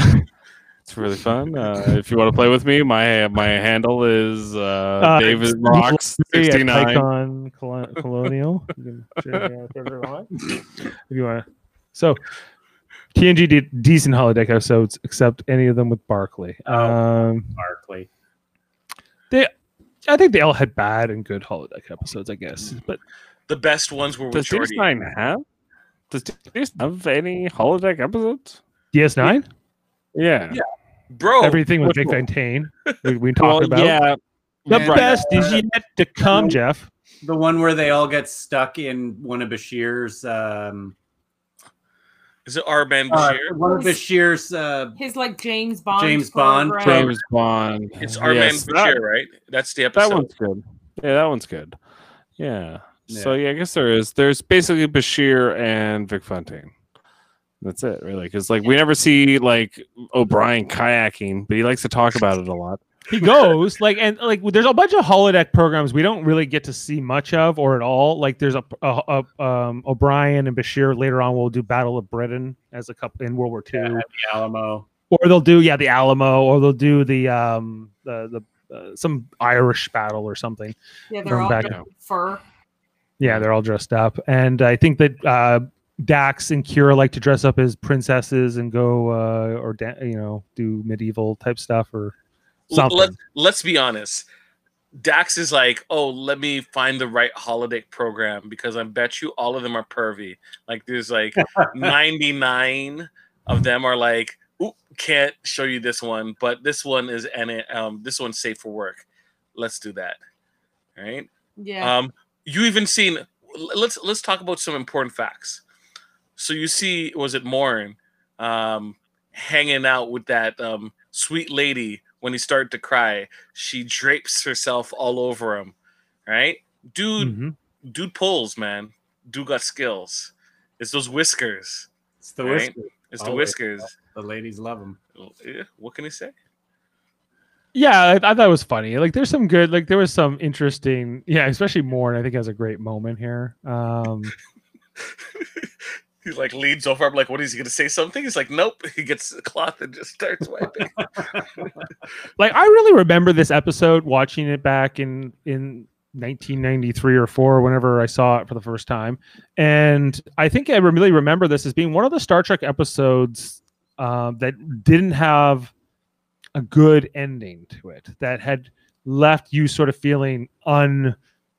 it's really fun. Uh, if you want to play with me, my my handle is uh, Uh, David Rocks sixty nine. Icon Colo- Colonial. You can share the server line if you want. So TNG did decent holodeck episodes, except any of them with Barkley. Oh. Um, Barkley. I think they all had bad and good holodeck episodes, I guess. But The best ones were with Does DS Geordi. nine have? Does DS have any holodeck episodes? DS9, Yeah. Yeah. Bro, everything with which Vic one? Fontaine, we, we talked Well, about. yeah. The And, best uh, is yet to come, Jeff. The one where they all get stuck in one of Bashir's, um, is it Our Man uh, Bashir? one of Bashir's, uh, His like James Bond. James Bond program. James Bond. It's R. Yes, Ben that- Bashir, right? That's the episode. That episode. one's good. Yeah, that one's good. Yeah. So yeah, I guess there is. There's basically Bashir and Vic Fontaine. That's it, really. Because like we never see like O'Brien kayaking, but he likes to talk about it a lot. He goes like and like there's a bunch of holodeck programs we don't really get to see much of or at all. Like there's a, a, a um, O'Brien and Bashir later on will do Battle of Britain as a couple in World War II. the Alamo. or they'll do yeah the Alamo, or they'll do the um the the uh, some Irish battle or something. Yeah, they're all back dressed fur. Yeah, they're all dressed up, and I think that uh, Dax and Kira like to dress up as princesses and go uh, or da- you know do medieval type stuff or L- something. Let, let's be honest. Dax is like, oh, let me find the right holiday program because I bet you all of them are pervy. Like, there's like 99 of them are like, Ooh, can't show you this one, but this one is and it, um this one's safe for work. Let's do that. All right. Yeah. Um, you even seen. Let's let's talk about some important facts. So you see, was it Morn, um, hanging out with that um, sweet lady when he started to cry? She drapes herself all over him, right? Dude, Mhm. dude pulls, man. Dude got skills. It's those whiskers. It's the Right. whiskey. It's the Always. whiskers. The ladies love them. Yeah, what can he say? Yeah, I, I thought it was funny. Like, there's some good, like, there was some interesting, yeah, especially Morn. I think has a great moment here. Um, he like leans over. I'm like, what is he gonna say? Something? He's like, nope. He gets the cloth and just starts wiping. like, I really remember this episode, watching it back in in 1993 or four, whenever I saw it for the first time, and I think I really remember this as being one of the Star Trek episodes um, that didn't have a good ending to it. That had left you sort of feeling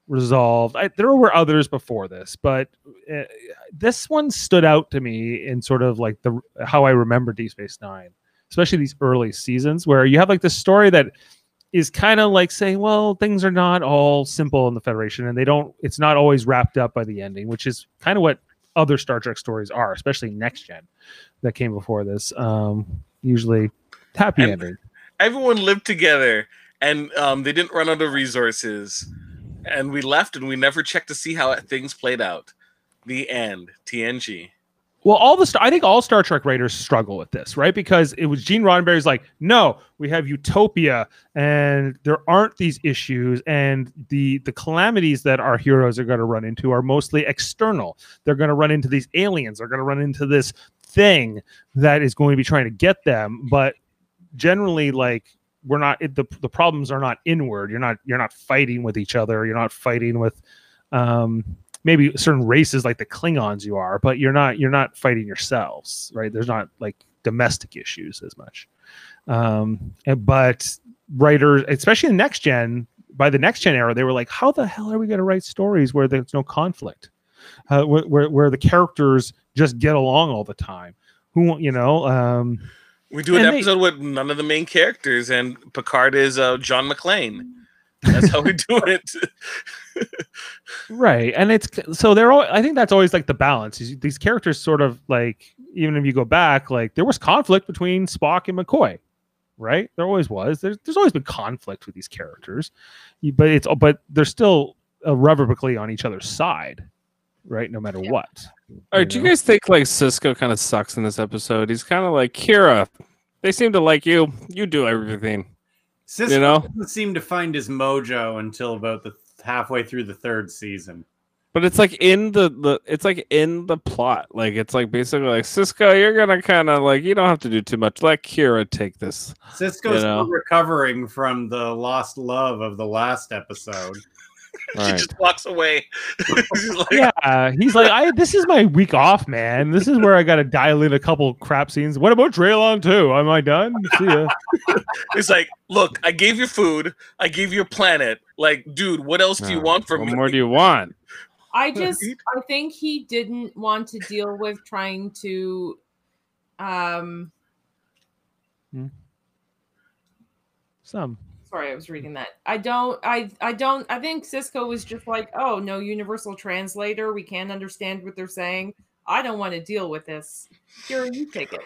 unresolved. I, there were others before this, but uh, this one stood out to me in sort of like the how I remember Deep Space Nine, especially these early seasons where you have like this story that is kind of like saying, well, things are not all simple in the Federation, and they don't. It's not always wrapped up by the ending, which is kind of what other Star Trek stories are, especially Next Gen that came before this. Um, usually happy And- ending. Everyone lived together, and um, they didn't run out of resources. And we left, and we never checked to see how things played out. The end. TNG. Well, all the I think all Star Trek writers struggle with this, right? Because it was Gene Roddenberry's like, no, we have utopia, and there aren't these issues, and the the calamities that our heroes are going to run into are mostly external. They're going to run into these aliens. They're going to run into this thing that is going to be trying to get them, but generally, like we're not it, the the problems are not inward. You're not you're not fighting with each other. You're not fighting with um maybe certain races like the Klingons you are, but you're not you're not fighting yourselves, right? There's not like domestic issues as much. Um, and, but writers, especially the next gen, by the next gen era, they were like, how the hell are we going to write stories where there's no conflict, uh, where, where where the characters just get along all the time? Who you know? Um, We do an And they- episode with none of the main characters, and Picard is uh, John McClane. That's how we do it. right and it's so they're all i think that's always like the balance these characters sort of like even if you go back like there was conflict between spock and mccoy right there always was there's, there's always been conflict with these characters but it's but they're still irrevocably on each other's side right no matter what All right, do you guys think like Sisko kind of sucks in this episode? He's kind of like Kira. They seem to like you. You do everything. Sisko You know? doesn't seem to find his mojo until about the halfway through the third season. But it's like in the, the it's like in the plot. Like it's like basically like Sisko, you're gonna kind of like you don't have to do too much. Let Kira take this. Sisko's You know? still recovering from the lost love of the last episode. She Right. just walks away. She's like, yeah he's like i this is my week off man this is where i gotta dial in a couple crap scenes what about Draylon II am i done see ya It's like, look, I gave you food. I gave you a planet. Like, dude, what else do you want from me? What more do you want? I just I think he didn't want to deal with trying to um some sorry, I was reading that. I don't I I don't I think Sisko was just like, "Oh, no universal translator. We can't understand what they're saying. I don't want to deal with this. Here, you take it."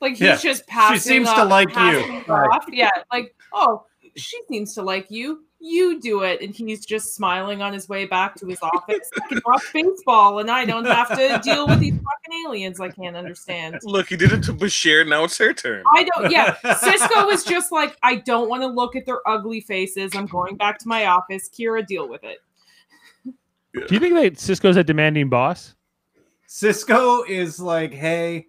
Like he's Yeah, just passing She seems to like you. Right. Yeah, like, "Oh, she seems to like you. You do it." And he's just smiling on his way back to his office. I can watch baseball and I don't have to deal with these fucking aliens I can't understand. Look, he did it to Bashir. Now it's her turn. I don't. Yeah, Sisko was just like, I don't want to look at their ugly faces. I'm going back to my office. Kira, deal with it. do you think that sisko's a demanding boss Sisko is like, hey,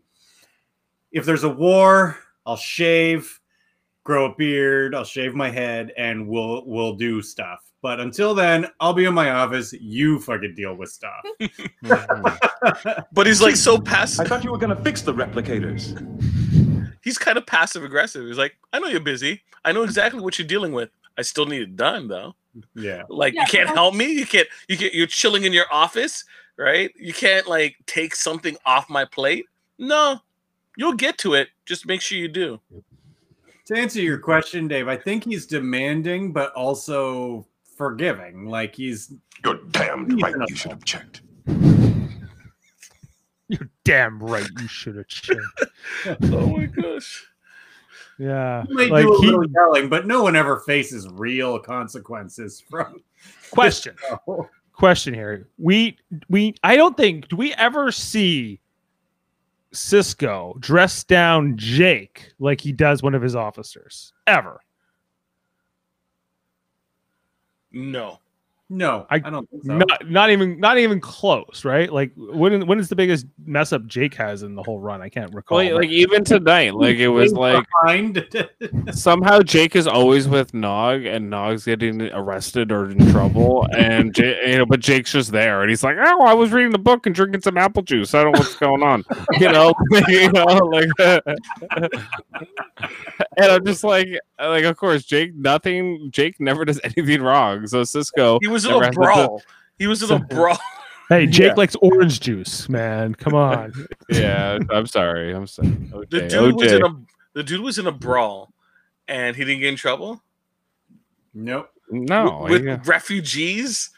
if there's a war, I'll shave, grow a beard, I'll shave my head, and we'll we'll do stuff. But until then, I'll be in my office. You fucking deal with stuff. Mm-hmm. But he's like so passive. I thought you were gonna fix the replicators. He's kind of passive aggressive. He's like, I know you're busy. I know exactly what you're dealing with. I still need it done though. yeah. Like Yeah, you can't help me. You can't. You can't. You're chilling in your office, right? You can't like take something off my plate. No, you'll get to it. Just make sure you do. To answer your question, Dave, I think he's demanding, but also forgiving. Like he's You're damn He's right. You should have checked. You're damn right. You should have checked. Oh my gosh. Yeah. he might Like do a he, little yelling, but no one ever faces real consequences from. question. question here. We we I don't think do we ever see Sisko dress down Jake like he does one of his officers ever? No. No, I- I, don't think so. Not, not even not even close, right? Like when when is the biggest mess up Jake has in the whole run? I can't recall. Like, like even tonight, like it was like somehow Jake is always with Nog, and Nog's getting arrested or in trouble, and J- you know, but Jake's just there, and he's like, "Oh, I was reading the book and drinking some apple juice. I don't know what's going on," you know, you know, like, and I'm just like, like, of course, Jake, nothing, Jake never does anything wrong, so Sisko, He was in never a has to- brawl. He was in a So- brawl. hey, Jake yeah. likes orange juice, man. Come on. yeah, I'm sorry, I'm sorry, The OJ, dude was in a the dude was in a brawl, and he didn't get in trouble nope. no, with, with yeah. refugees.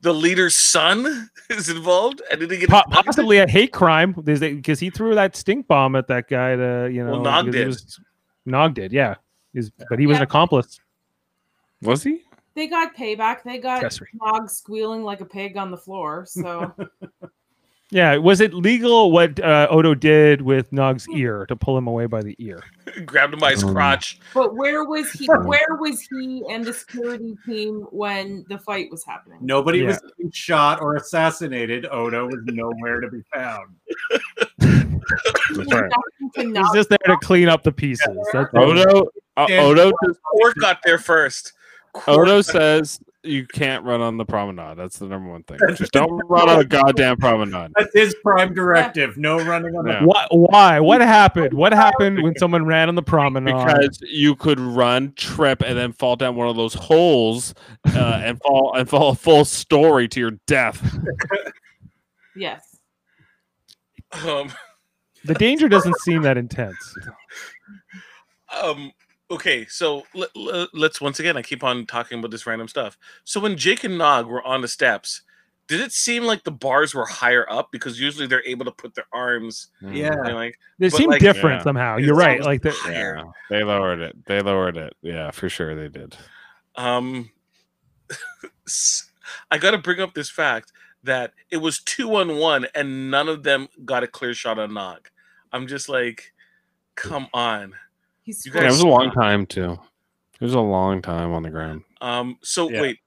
The leader's son is involved, and he didn't get Po- possibly a hate crime because he threw that stink bomb at that guy to you know. Well, Nog did. was- Nog did, yeah. He's, but he was an accomplice. was he? They got payback. They got Accessory. Nog squealing like a pig on the floor. So Yeah, was it legal what uh, Odo did with Nog's ear to pull him away by the ear? grabbed him by his Um, crotch. But where was he? Where was he and the security team when the fight was happening? Nobody Yeah. was getting shot or assassinated. Odo was nowhere to be found. Nothing to He's just there to clean up the pieces. That's Odo, uh, Odo, just, got there first. Court Odo says you can't run on the promenade. That's the number one thing. Just don't run on the goddamn promenade. That's his prime directive. No running on the Yeah. Why? Why? What happened? What happened when someone ran on the promenade? Because you could run, trip, and then fall down one of those holes uh, and fall and fall a full story to your death. Yes. um, the danger doesn't seem that intense. um okay so let, us once again i keep on talking about this random stuff so when jake and nog were on the steps did it seem like the bars were higher up because usually they're able to put their arms Yeah. and like They seem like- different Yeah. somehow. You're right. Like the. Yeah, they lowered it. They lowered it. Yeah, for sure they did. um I gotta bring up this fact that it was two on one and none of them got a clear shot on nog i'm just like come on He's You Yeah, it was a long time too. It was a long time on the ground. Um, so Yeah. wait,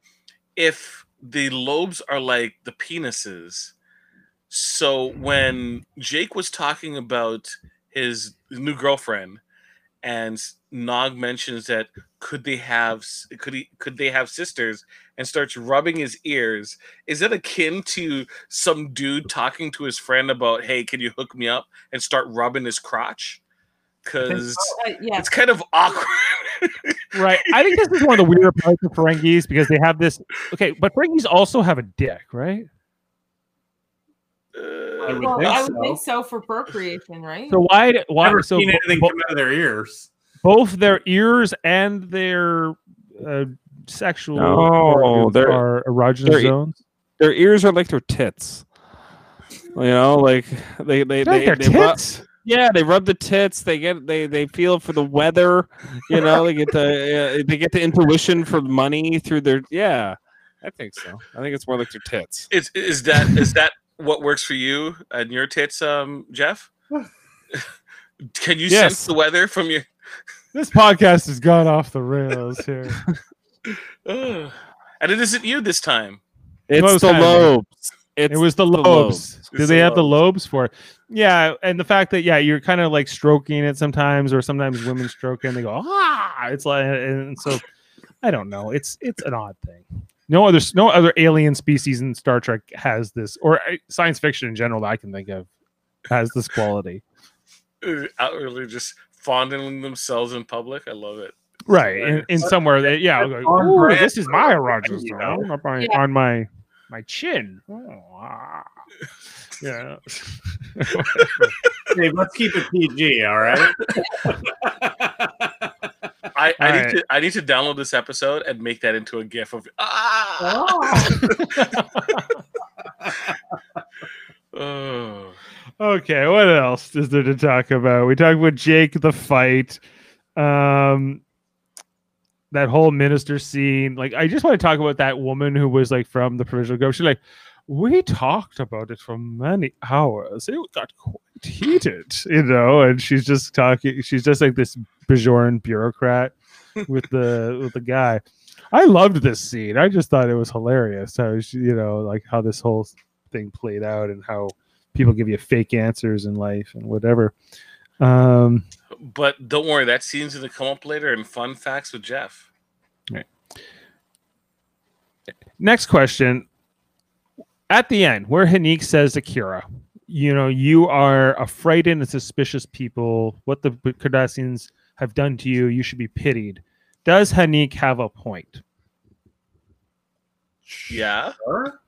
if the lobes are like the penises, so when Jake was talking about his new girlfriend, and Nog mentions that could they have could he could they have sisters and starts rubbing his ears, is that akin to some dude talking to his friend about hey, can you hook me up and start rubbing his crotch? Because Uh, yes. it's kind of awkward. right. I think this is one of the weirder parts of Ferengis because they have this. Okay, but Ferengis also have a dick, right? I would Well, think I would so. think so for procreation, right? So why? d- Why? Never So seen anything bo- come out of their ears. both their ears and their uh, sexual No, organs they're- erogenous they're- zones. Their ears are like their tits. You know, like they they They're they, their they rub- tits. Yeah, they rub the tits. They get they they feel for the weather. You know, they get the uh, they get the intuition for money through their yeah. I think so. I think it's more like their tits. Is is that is that what works for you and your tits, um, Jeff? Can you sense the weather from your? This podcast has gone off the rails here. And it isn't you this time. It's Most the kind lobes. It's it was the the lobes. lobes. Do they the have the lobes. lobes for it? Yeah, and the fact that yeah, you're kind of like stroking it sometimes, or sometimes women stroke it and they go ah. It's like and so I don't know. It's it's an odd thing. No other no other alien species in Star Trek has this, or uh, science fiction in general that I can think of has this quality. Outwardly just fondling themselves in public. I love it. Right, in, in somewhere that yeah, I'll go, On "Ooh, this is my a erogenous you know? up on, Yeah. on my my chin. Oh, ah. Yeah. Dave, let's keep it PG, all right? I, I All need right. to I need to download this episode and make that into a GIF of ah. Oh, Oh. Okay, what else is there to talk about? We talked about Jake the fight. Um that whole minister scene. Like I just want to talk about that woman who was like from the provincial government. She's like, we talked about it for many hours. It got quite heated, you know, and she's just talking she's just like this Bajoran bureaucrat with the with the guy. I loved this scene. I just thought it was hilarious how she, you know, like how this whole thing played out and how people give you fake answers in life and whatever. Um, But don't worry, that scene's gonna come up later in fun facts with Jeff. next question. At the end, where Haneek says to Kira, you know, you are a frightened and suspicious people. What the Cardassians have done to you, you should be pitied. Does Haneek have a point? Yeah. Sure.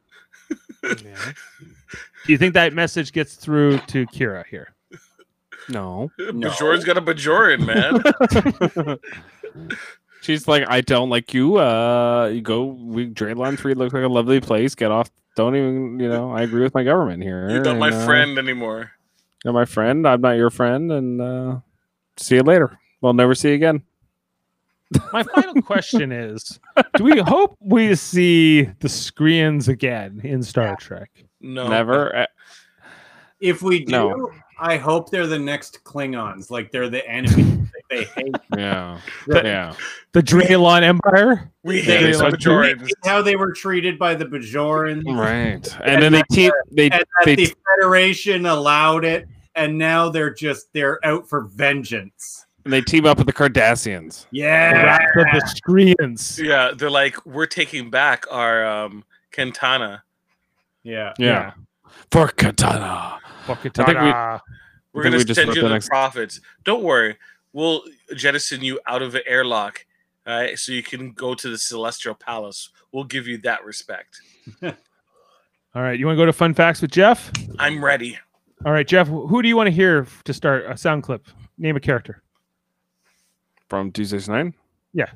Do you think that message gets through to Kira here? No. No. Bajoran's got a Bajoran, man. She's like, I don't like you. Uh, you go. We Draylon Three looks like a lovely place. Get off. Don't even. You know, I agree with my government here. You're not my uh, friend anymore. You're my friend. I'm not your friend. And uh, see you later. We'll never see you again. My final question is Do we hope we see the Skrreeans again in Star Trek? No. Never. If we do, No. I hope they're the next Klingons. Like they're the enemy they hate. Yeah. The- yeah. The Draylon Empire? We They- hate like- Bajorans. It's how they were treated by the Bajorans. Right. And then they team. They. And that They. the Federation allowed it. And now they're just they're out for vengeance. And they team up with the Cardassians. Yeah. Wrath the Skrreeans. Yeah, they're like, we're taking back our um Kentanna. Yeah. Yeah. For Katana. Fuck it, I think we, we're gonna we send you the the next- profits. Don't worry, we'll jettison you out of the airlock, all right? So you can go to the Celestial Palace. We'll give you that respect. All right, you want to go to fun facts with Jeff? I'm ready. All right, Jeff, who do you want to hear to start a sound clip? Name a character. From Deep Space Nine. Yeah.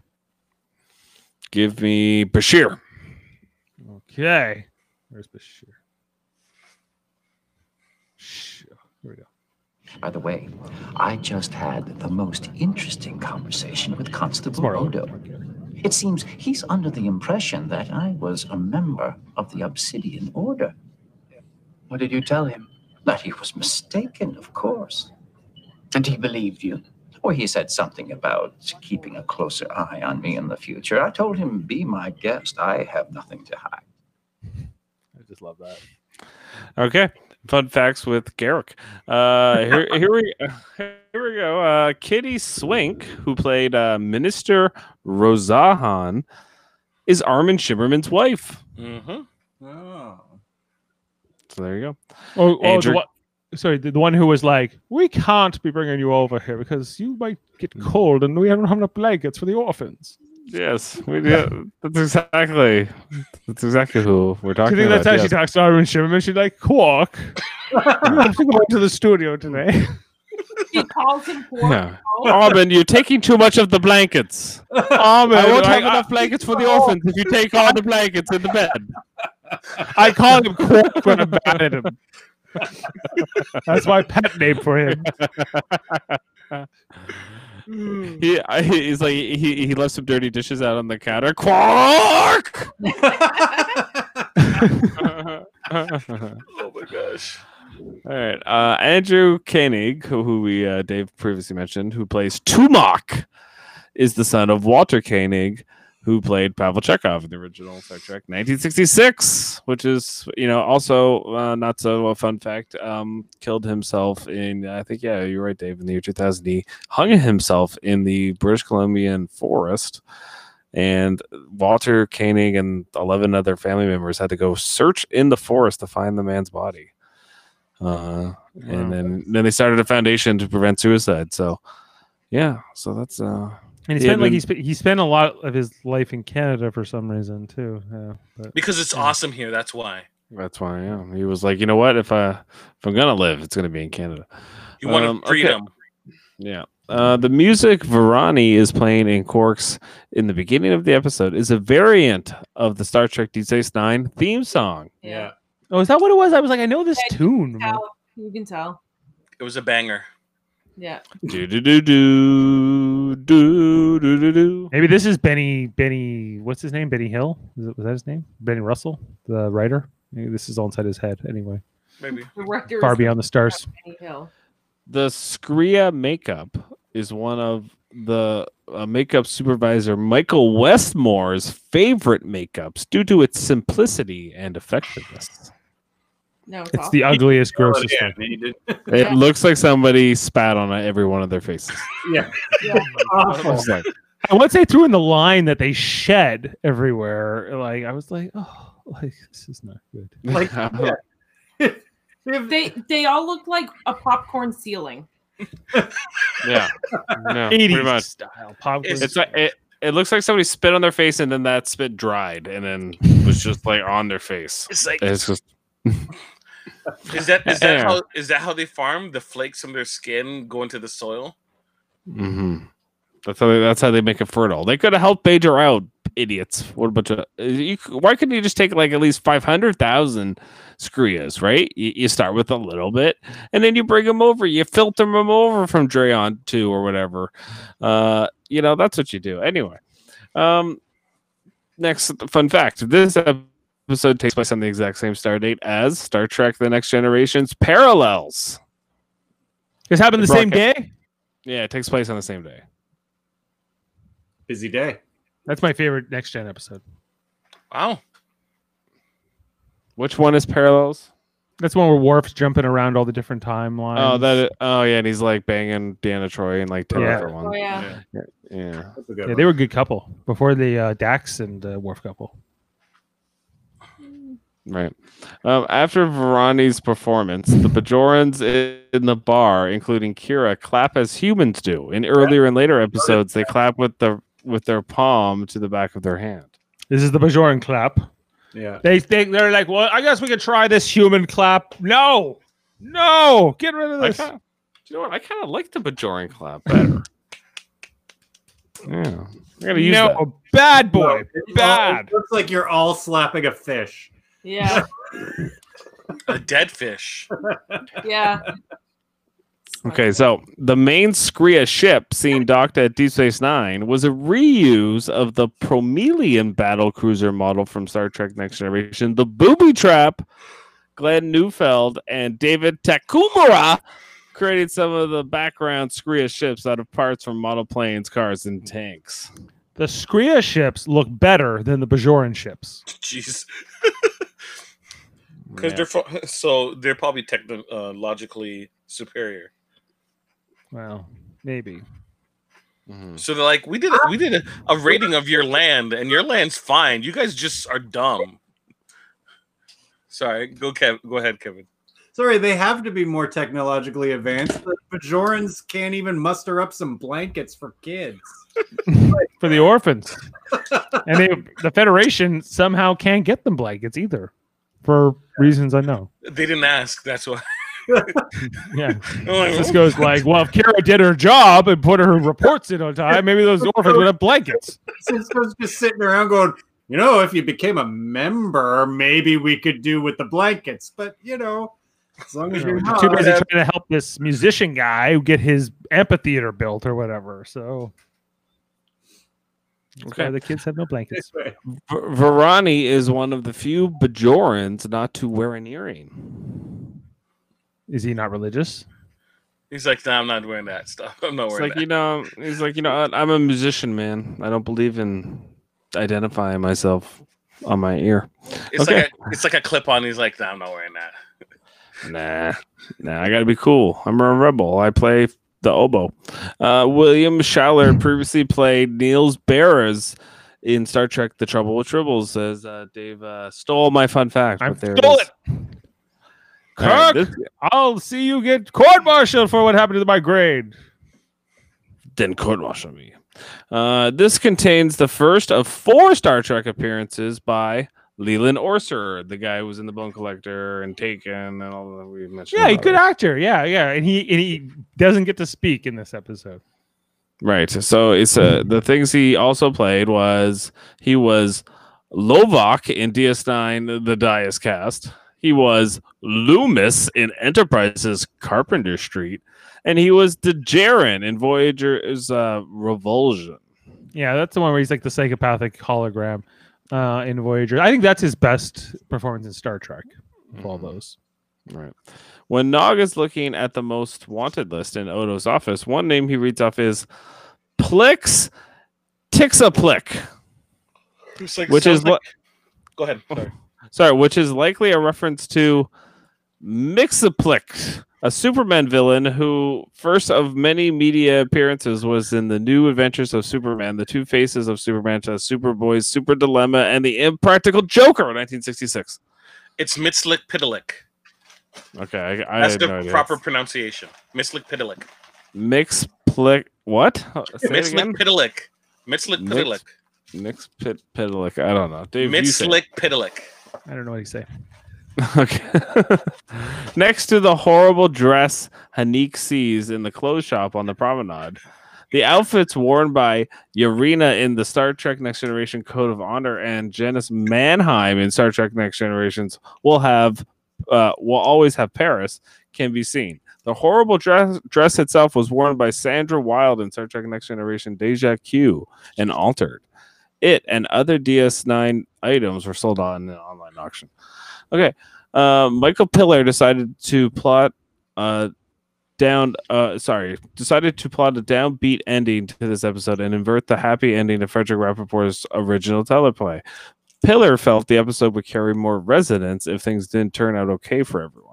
Give me Bashir. Okay. Where's Bashir? Sh- Here we go. By the way, I just had the most interesting conversation with Constable more Odo. It seems he's under the impression that I was a member of the Obsidian Order. What did you tell him? That he was mistaken, of course. And he believed you. Or he said something about keeping a closer eye on me in the future. I told him, be my guest. I have nothing to hide. I just love that. Okay. Fun facts with Garak. Uh, here, here we here we go. Uh, Kitty Swink, who played uh, Minister Rozahn, is Armin Shimerman's wife. Mm-hmm. Oh. So there you go. Oh, oh the Andrew- one, sorry, the, the one who was like, "We can't be bringing you over here because you might get Hmm. cold, and we don't have enough blankets for the orphans." Yes, we did. That's exactly. That's exactly who we're Do talking you think that's about. how she talks to Armin Shimerman? She's like, "Quark, you have to go into the studio today." He calls him poor. Yeah. Armin, you're taking too much of the blankets. Armin, I won't have I, enough blankets for the orphans if you take all the blankets in the bed. I call him Quark when I'm mad at him. That's my pet name for him. He, I, he's like he, he left some dirty dishes out on the counter. Quark. Oh my gosh. All right, uh, Andrew Koenig, who, who we uh, Dave previously mentioned, who plays Tumak, is the son of Walter Koenig, who played Pavel Chekov in the original Star Trek 1966, which is you know also uh, not so a fun fact. Um, killed himself in I think yeah you're right Dave in the year 2000 he hung himself in the British Columbian forest. And Walter Koenig and 11 other family members had to go search in the forest to find the man's body. Uh, and then, then they started a foundation to prevent suicide. So, yeah, so that's uh, And he Yeah, spent like he spent he spent a lot of his life in Canada for some reason too. Yeah, but Because it's awesome here. That's why. that's why yeah. he was like, you know what, if I if I'm gonna live, it's gonna be in Canada. You wanted Um, okay. freedom. Yeah. Uh, the music Varani is playing in Quark's in the beginning of the episode is a variant of the Star Trek Deep Space Nine theme song. Yeah. oh, is that what it was? I was like, I know this Yeah, tune. but- Tell. You can tell. It was a banger. Yeah. Do do do do do do do do. Maybe this is Benny Benny. What's his name? Benny Hill. Is it, was that his name? Benny Russell, the writer. Maybe this is all inside his head. Anyway, Maybe. The far beyond the stars. Benny Hill. The Skrreea makeup is one of the uh, makeup supervisor Michael Westmore's favorite makeups due to its simplicity and effectiveness. No, it's, It's the ugliest, grossest yeah, thing. It looks like somebody spat on every one of their faces. yeah. Yeah. Awful. It's like, And once they threw in the line that they shed everywhere, like I was like, oh, like this is not good. Like, yeah. They they all look like a popcorn ceiling. yeah, yeah, pretty much. style popcorn. It's- It's like it, it looks like somebody spit on their face and then that spit dried and then was just like on their face. It's like It's just is that is that how is that how they farm? The flakes from their skin go into the soil? hmm That's how they, that's how they make it fertile. They could have helped Bajor out, idiots. What a bunch of you, why couldn't you just take like at least five hundred thousand screas, right? You, you start with a little bit, and then you bring them over. You filter them over from Draylon two or whatever. Uh, you know that's what you do. Anyway, um, next fun fact: this episode takes place on the exact same star date as Star Trek: The Next Generation's Parallels. this happened the the same broadcast- day. Yeah, it takes place on the same day. Busy day. That's my favorite next gen episode. Wow. Which one is Parallels? That's one where Worf's jumping around all the different timelines. Oh, that. Oh, yeah, and he's like banging Deanna Troi and like ten Yeah. other Oh one. yeah. Yeah. That's a yeah, one. they were a good couple before the uh, Dax and uh, Worf couple. Right. Um, after Varani's performance, the Bajorans in the bar, including Kira, clap as humans do. In earlier and later episodes, they clap with the with their palm to the back of their hand. This is the Bajoran clap. yeah. They think they're like, well, I guess we could try this human clap. No, no, get rid of this. kinda, do you know what? I kind of like the Bajoran clap better. yeah, I gotta use no, that. bad boy, It- it bad. looks like you're all slapping a fish. Yeah. A dead fish. Yeah. Okay, so the main Skrreea ship seen docked at Deep Space Nine was a reuse of the Promellian battle cruiser model from Star Trek Next Generation, the Booby Trap. Glenn Neufeld and David Takemura created some of the background Skrreea ships out of parts from model planes, cars, and tanks. The Skrreea ships look better than the Bajoran ships. Jeez. Because Yeah. they're fo- so they're probably technologically superior. Well, maybe. Mhm. So they're like, we did a, we did a, a rating of your land, and your land's fine. You guys just are dumb. Sorry, go Kev. Go ahead, Kevin. Sorry, they have to be more technologically advanced. The Bajorans can't even muster up some blankets for kids. For the orphans, and they, the Federation somehow can't get them blankets either, for reasons I know. They didn't ask. That's why. Yeah, I'm like, this goes like, well, if Kira did her job and put her reports in on time, maybe those orphans would have blankets. Sisko's just sitting around going, you know, if you became a member, maybe we could do with the blankets. But you know, as long as You know, you're they're not, too busy trying to help this musician guy get his amphitheater built or whatever. So that's why Okay. the kids have no blankets. V- Varani is one of the few Bajorans not to wear an earring. Is he not religious? He's like, nah, I'm not wearing that stuff. I'm not It's wearing like that. you know, he's like you know, I- I'm a musician, man. I don't believe in identifying myself on my ear. It's Okay. like a, it's like a clip on. He's like, nah, I'm not wearing that. Nah, nah, I gotta be cool. I'm a rebel. I play the oboe. Uh, William Schallert previously played Nilz Baris in Star Trek: The Trouble with Tribbles. Says uh, Dave uh, stole my fun fact. I stole is. it. All right, Kirk, this- I'll see you get court-martialed for what happened to my grade. then court martial me. Uh, this contains the first of four Star Trek appearances by Leland Orser, the guy who was in the Bone Collector and Taken and all that we mentioned. Yeah, he good it. actor. Yeah, yeah, and he and he doesn't get to speak in this episode. Right. So it's uh, the things he also played was he was Lovok in DS9, the Dias cast. He was Loomis in Enterprise's Carpenter Street, and he was Dejaren in Voyager's uh, Revulsion. Yeah, that's the one where he's like the psychopathic hologram uh, in Voyager. I think that's his best performance in Star Trek of all those. Right. When Nog is looking at the most wanted list in Odo's office, one name he reads off is Plix Tixaplick, It's like, which is like- what Go ahead. Sorry. sorry, which is likely a reference to Mixaplick, a Superman villain who first of many media appearances was in the new adventures of Superman, the two faces of Superman, to Superboy's Super Dilemma, and the Impractical Joker in 1966. It's Mitzlik Pidalik. Okay, I, I That's had the no idea. proper pronunciation. Mitzlik Pidalik. Mixplick. What? Say it again? Mitzlik Pidalik. Mitzlik Mix- Pidalik. Mix pit Pidalik. I don't know. Dave, you say. Mitzlik Pidalik. I don't know what he say. Okay. Next to the horrible dress Haneek sees in the clothes shop on the promenade, the outfits worn by Yareena in the Star Trek Next Generation Code of Honor and Janice Mannheim in Star Trek Next Generations will have uh, will always have Paris can be seen. The horrible dress dress itself was worn by Sandra Wild in Star Trek Next Generation Deja Q and altered. It and other DS9 items were sold on an online auction. Okay. Uh, Michael Piller decided to plot uh down uh sorry, decided to plot a downbeat ending to this episode and invert the happy ending to Frederick Rappaport's original teleplay. Piller felt the episode would carry more resonance if things didn't turn out okay for everyone.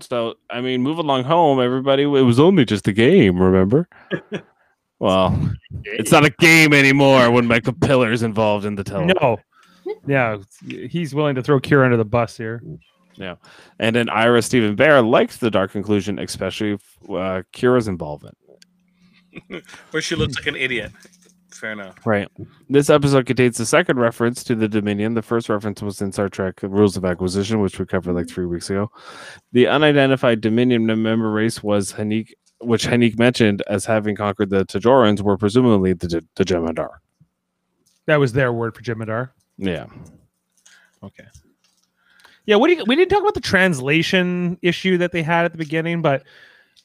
So, I mean, move along home, everybody. It was only just a game, remember? well, it's not a game anymore when Michael Piller's involved in the teleplay. No. Yeah, he's willing to throw Kira under the bus here. Yeah, and then Ira Steven Behr liked the dark conclusion, especially uh, Kira's involvement. Where she looks like an idiot. Fair enough. Right. This episode contains the second reference to the Dominion. The first reference was in Star Trek Rules of Acquisition, which we covered like three weeks ago. The unidentified Dominion member race was Haneek, which Haneek mentioned as having conquered the T-Rogorans, were presumably the, the Jem'Hadar. That was their word for Jem'Hadar. Yeah. Okay. Yeah, what do you, we didn't talk about the translation issue that they had at the beginning, but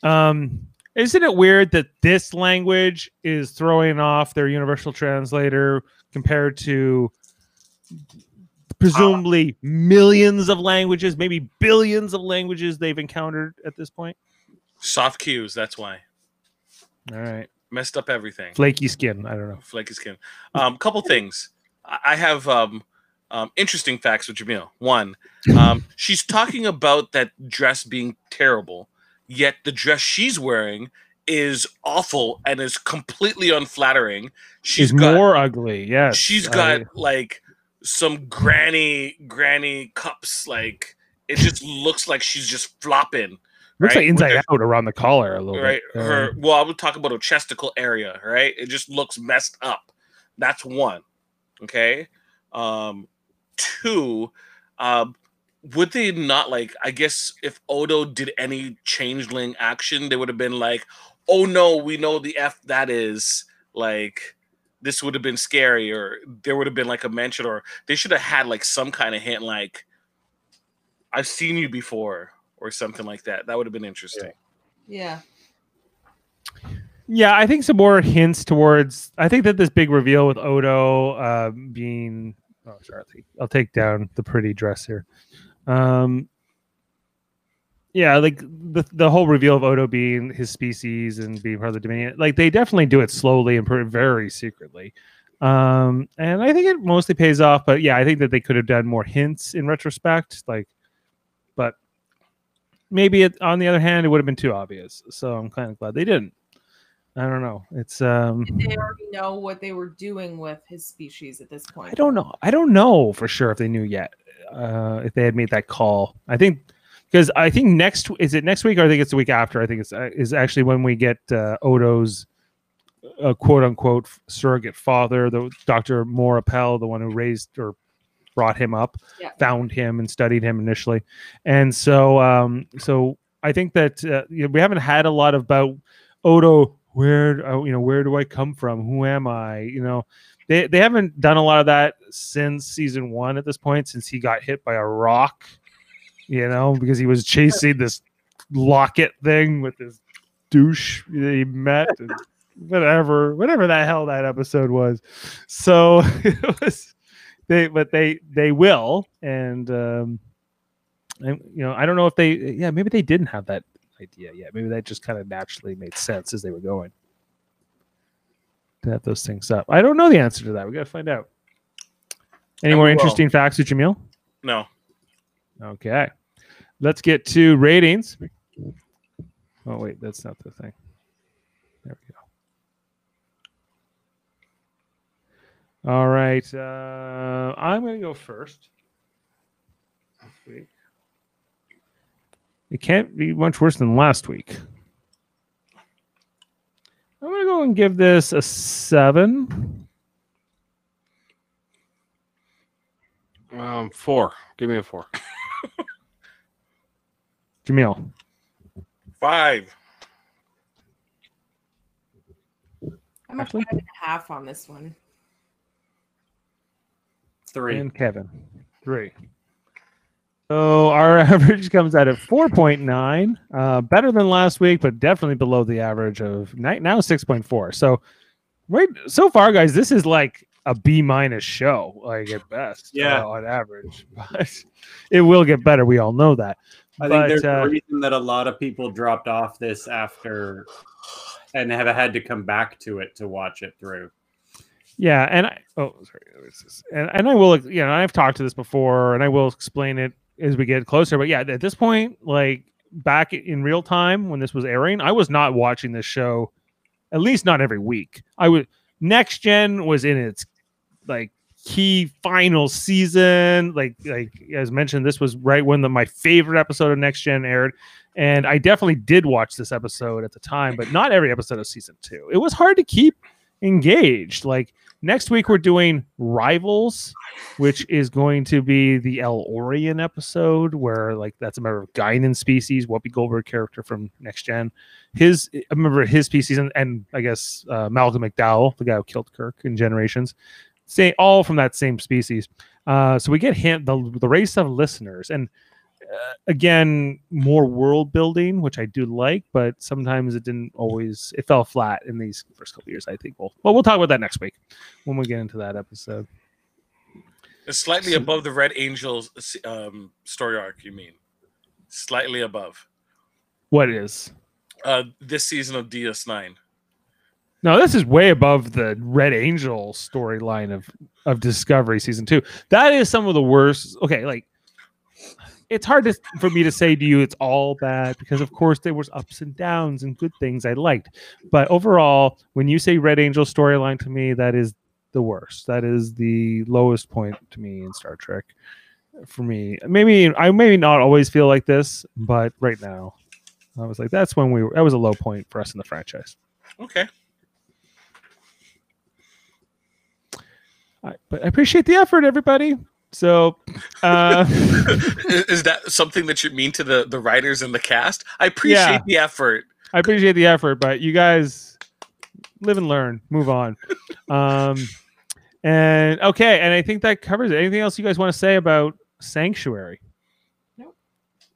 um, isn't it weird that this language is throwing off their universal translator compared to presumably millions of languages, maybe billions of languages they've encountered at this point? Soft cues. That's why. All right, Messed up everything. flaky skin. I don't know. Flaky skin. Um, couple things. I have um, um, interesting facts with Jamil. One, um, she's talking about that dress being terrible, yet the dress she's wearing is awful and is completely unflattering. She's got more ugly. Yes, she's I- got like some granny granny cups. Like it just looks like she's just flopping. looks right? like inside her- out around the collar a little right bit. her Um, well i would talk about her chesticle area right it just looks messed up that's one okay? Um two um would they not like i guess if odo did any changeling action they would have been like oh no we know the f that is like this would have been scary or there would have been like a mention or they should have had like some kind of hint like i've seen you before or something like that. That would have been interesting. Yeah. Yeah, I think some more hints towards. I think that this big reveal with Odo uh, being. Oh, sorry. I'll take down the pretty dress here. Um, yeah, like the the whole reveal of Odo being his species and being part of the Dominion. Like they definitely do it slowly and very secretly. Um, and I think it mostly pays off. But yeah, I think that they could have done more hints in retrospect. Like, but maybe it, on the other hand, it would have been too obvious. So I'm kind of glad they didn't. I don't know. It's um. Did they already know what they were doing with his species at this point? I don't know. I don't know for sure if they knew yet. Uh, if they had made that call, I think because I think next is it next week or I think it's the week after. I think it's uh, is actually when we get uh, Odo's uh, quote unquote surrogate father, the Doctor Mora Pol, the one who raised or brought him up, Yeah. found him and studied him initially, and so um, so I think that uh, we haven't had a lot about Odo. Where uh, you know where do I come from? Who am I? You know, they they haven't done a lot of that since season one at this point, since he got hit by a rock, you know, because he was chasing this locket thing with this douche that he met and whatever, whatever the hell that episode was. So it was they but they they will and um and you know, I don't know if they yeah, maybe they didn't have that idea yet. Maybe that just kind of naturally made sense as they were going to have those things up. I don't know the answer to that. We got to find out. Any more we will. interesting facts with Jamil? No. Okay. Let's get to ratings. Oh, wait, that's not the thing. There we go. All right. Uh, I'm going to go first. This week. It can't be much worse than last week. I'm going to go and give this a seven. Um, four. Give me a four. Jamil. Five. I'm a Ashley? five and a half on this one. Three. And Kevin. Three. So our average comes out at 4.9, uh, better than last week, but definitely below the average of ni- now 6.4. So, right so far, guys, this is like a B minus show, like at best, Yeah. uh, on average. But it will get better. We all know that. I But, think there's uh, a reason that a lot of people dropped off this after and have had to come back to it to watch it through. Yeah, and I oh sorry, there was this- and and I will you know I've talked to this before, and I will explain it as we get closer. But yeah, at this point, like back in real time when this was airing, I was not watching this show, at least not every week. I would next gen was in its like key final season, like like as mentioned, this was right when the my favorite episode of next gen aired. And I definitely did watch this episode at the time, but not every episode of season two. It was hard to keep engaged. Like next week, we're doing Rivals, which is going to be the El-Aurian episode, where like that's a member of Guinan species, Whoopi Goldberg character from Next Gen. His I remember his species, and, and I guess uh, Malcolm McDowell, the guy who killed Kirk in Generations, say all from that same species. Uh, so we get hint the the race of listeners and again more world building which i do like but sometimes it didn't always it fell flat in these first couple years i think we'll well we'll talk about that next week when we get into that episode It's slightly above the Red Angels um, story arc, you mean? Slightly above. what is Uh, this season of DS9. no this is way above the red angel storyline of of discovery season two that is some of the worst okay like it's hard to, for me to say to you it's all bad because of course there was ups and downs and good things i liked but overall when you say red angel storyline to me that is the worst that is the lowest point to me in star trek for me maybe i maybe not always feel like this but right now i was like that's when we were that was a low point for us in the franchise Okay. But I appreciate the effort, everybody. So, uh, is, that something that you mean to the, the writers and the cast? I appreciate Yeah. the effort. I appreciate the effort, but you guys live and learn, move on. Um, and okay, and I think that covers it. Anything else you guys want to say about Sanctuary?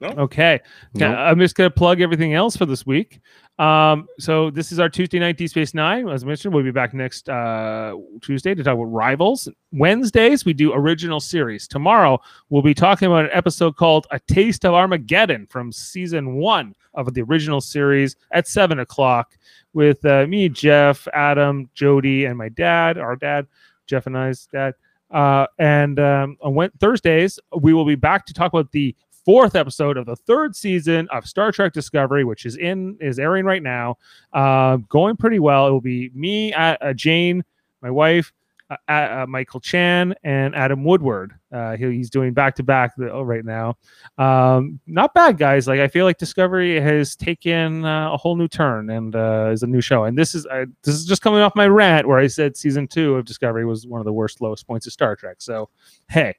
No. Okay. Nope. I'm just going to plug everything else for this week. Um, so this is our Tuesday night D Space Nine. As I mentioned, we'll be back next uh, Tuesday to talk about rivals. Wednesdays we do original series. Tomorrow we'll be talking about an episode called "A Taste of Armageddon" from season one of the original series at seven o'clock with uh, me, Jeff, Adam, Jody, and my dad, our dad. Jeff and I's dad. Uh, and um, on Thursdays, we will be back to talk about the fourth episode of the third season of Star Trek Discovery, which is in is airing right now. Uh, going pretty well. It will be me, uh, uh, Jane, my wife, uh, uh, Michael Chan, and Adam Woodward. He, he's doing back to back right now. Um, not bad, guys. Like I feel like Discovery has taken a whole new turn and is a new show. And this is this is just coming off my rant where I said season two of Discovery was one of the worst lowest points of Star Trek. So hey,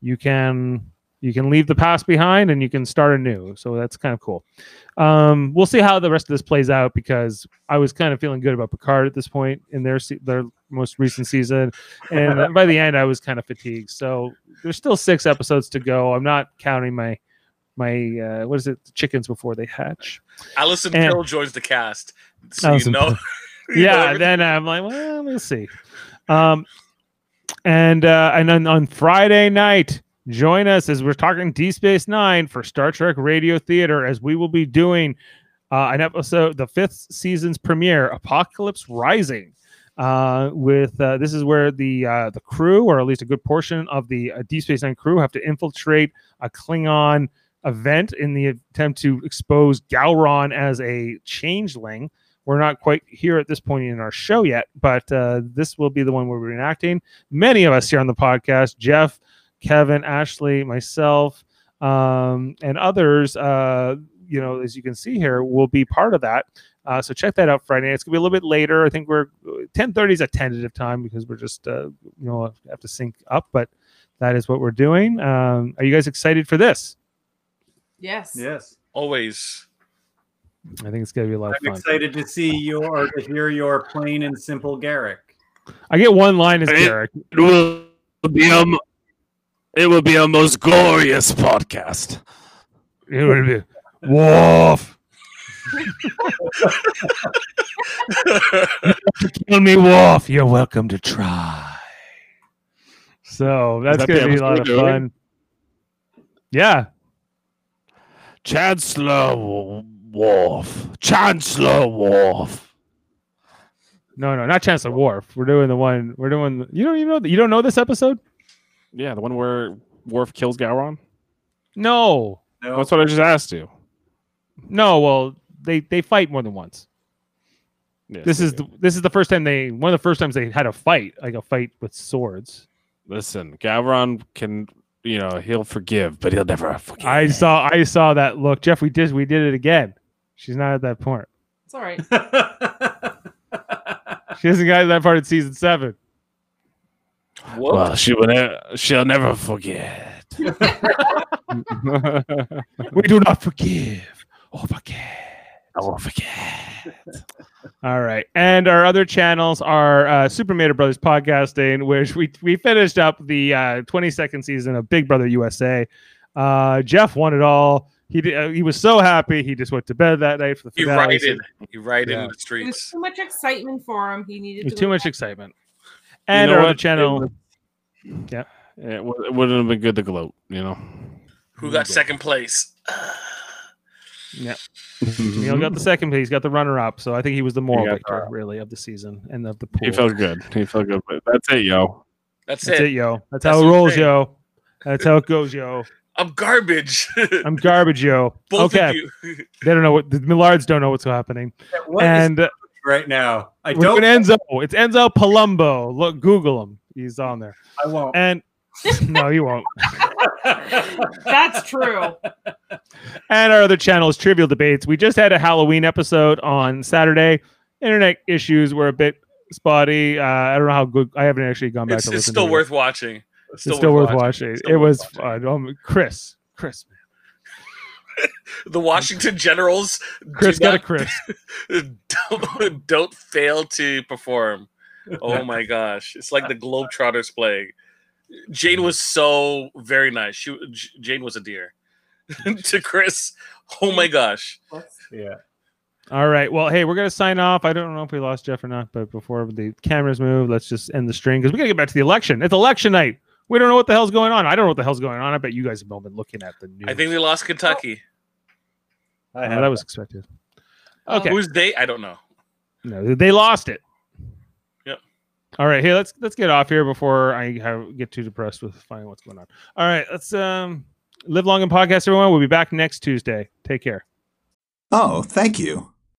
you can you can leave the past behind and you can start anew. So that's kind of cool. Um, we'll see how the rest of this plays out because I was kind of feeling good about Picard at this point in their se- their most recent season, and by the end I was kind of fatigued. So there's still six episodes to go. I'm not counting my my uh, what is it chickens before they hatch. Alison And- Pill joins the cast. So Alison you know. You yeah, then I'm like, well, we'll see. Um, and uh, and then on Friday night, join us as we're talking D Space Nine for Star Trek Radio Theater, as we will be doing uh, an episode, the fifth season's premiere, Apocalypse Rising. Uh, with uh, this is where the uh, the crew, or at least a good portion of the uh, D Space Nine crew, have to infiltrate a Klingon event in the attempt to expose Gowron as a changeling. We're not quite here at this point in our show yet, but uh, this will be the one we're reenacting. Many of us here on the podcast, Jeff, Kevin, Ashley, myself, um, and others, uh, you know, as you can see here, will be part of that. Uh, so check that out Friday. It's gonna be a little bit later. I think we're 10:30 is a tentative time because we're just uh, you know have to sync up, but that is what we're doing. Um, are you guys excited for this? Yes. Yes. Always. I think it's gonna be a lot of I'm fun. excited to see your or to hear your plain and simple Garak. I get one line as Garak. It will be a, m- it will be a most glorious podcast. It will be Worf. Kill me, Worf. You're welcome to try. So that's that gonna be a lot of fun. Yeah, Chancellor W- Worf. Chancellor Worf. no, no, not Chancellor Worf. We're doing the one. We're doing. The, you don't even know. You don't know this episode? Yeah, the one where Worf kills Gowron. No, No, That's what I just asked you. no. Well, they they fight more than once. Yes, This is do. the, this is the first time they one of the first times they had a fight, like a fight with swords. listen. Gowron can, you know, he'll forgive, but he'll never forget. I saw I saw that look, Jeff. We did we did it again. She's not at that point. It's all right. She hasn't got to that part in season seven. Whoa. Well, she will. Ne- she'll never forget. we do not forgive or forget. I won't forget. All right, and our other channels are uh, Super Mario Brothers podcasting, which we we finished up the uh, 22nd season of Big Brother USA. Uh, Jeff won it all. He did, uh, he was so happy. He just went to bed that night for the He finale. righted. He righted Yeah. in the It was streets. too much excitement for him. He needed to too much back. excitement. And know our other what? channel, It yeah, It, w- it wouldn't have been good to gloat, you know. Who got second place? Yeah, Neil got the second place. He's got the runner up. So I think he was the moral victor, really, of the season and of the pool. He felt good. He felt good. But that's it, yo. That's, That's it. it, yo. That's, That's how it rolls, saying. yo. That's how it goes, yo. I'm garbage. I'm garbage, yo. Both okay. of you. They don't know what the Millards don't know what's happening. What is and uh, right now? I we're don't. doing Enzo. It's Enzo Palumbo. Look, Google him. He's on there. I won't. And no, you won't. That's true. And our other channel is Trivial Debates. We just had a Halloween episode on Saturday. Internet issues were a bit spotty. Uh, I don't know how good. I haven't actually gone back It's, to it's listen still to worth watching. It. It's still, worth watching. Still it worth was watching. fun. Um, Chris. Chris. The Washington Generals. Chris got a Chris. don't, don't fail to perform. Oh my gosh. It's like the Globetrotters playing. Jane mm-hmm. was so very nice. She J- Jane was a dear. to Chris, oh my gosh. yeah. All right. Well, hey, we're gonna sign off. I don't know if we lost Jeff or not, but before the cameras move, let's just end the string because we gotta get back to the election. It's election night. We don't know what the hell's going on. I don't know what the hell's going on. I bet you guys have all been looking at the news. I think they lost Kentucky. I Oh, have that was expected. Okay. Who's they? I don't know. No, they lost it. Yep. All right, hey, let's let's get off here before I have, get too depressed with finding what's going on. All right, let's um live long and podcast, everyone. We'll be back next Tuesday. Take care. Oh, thank you.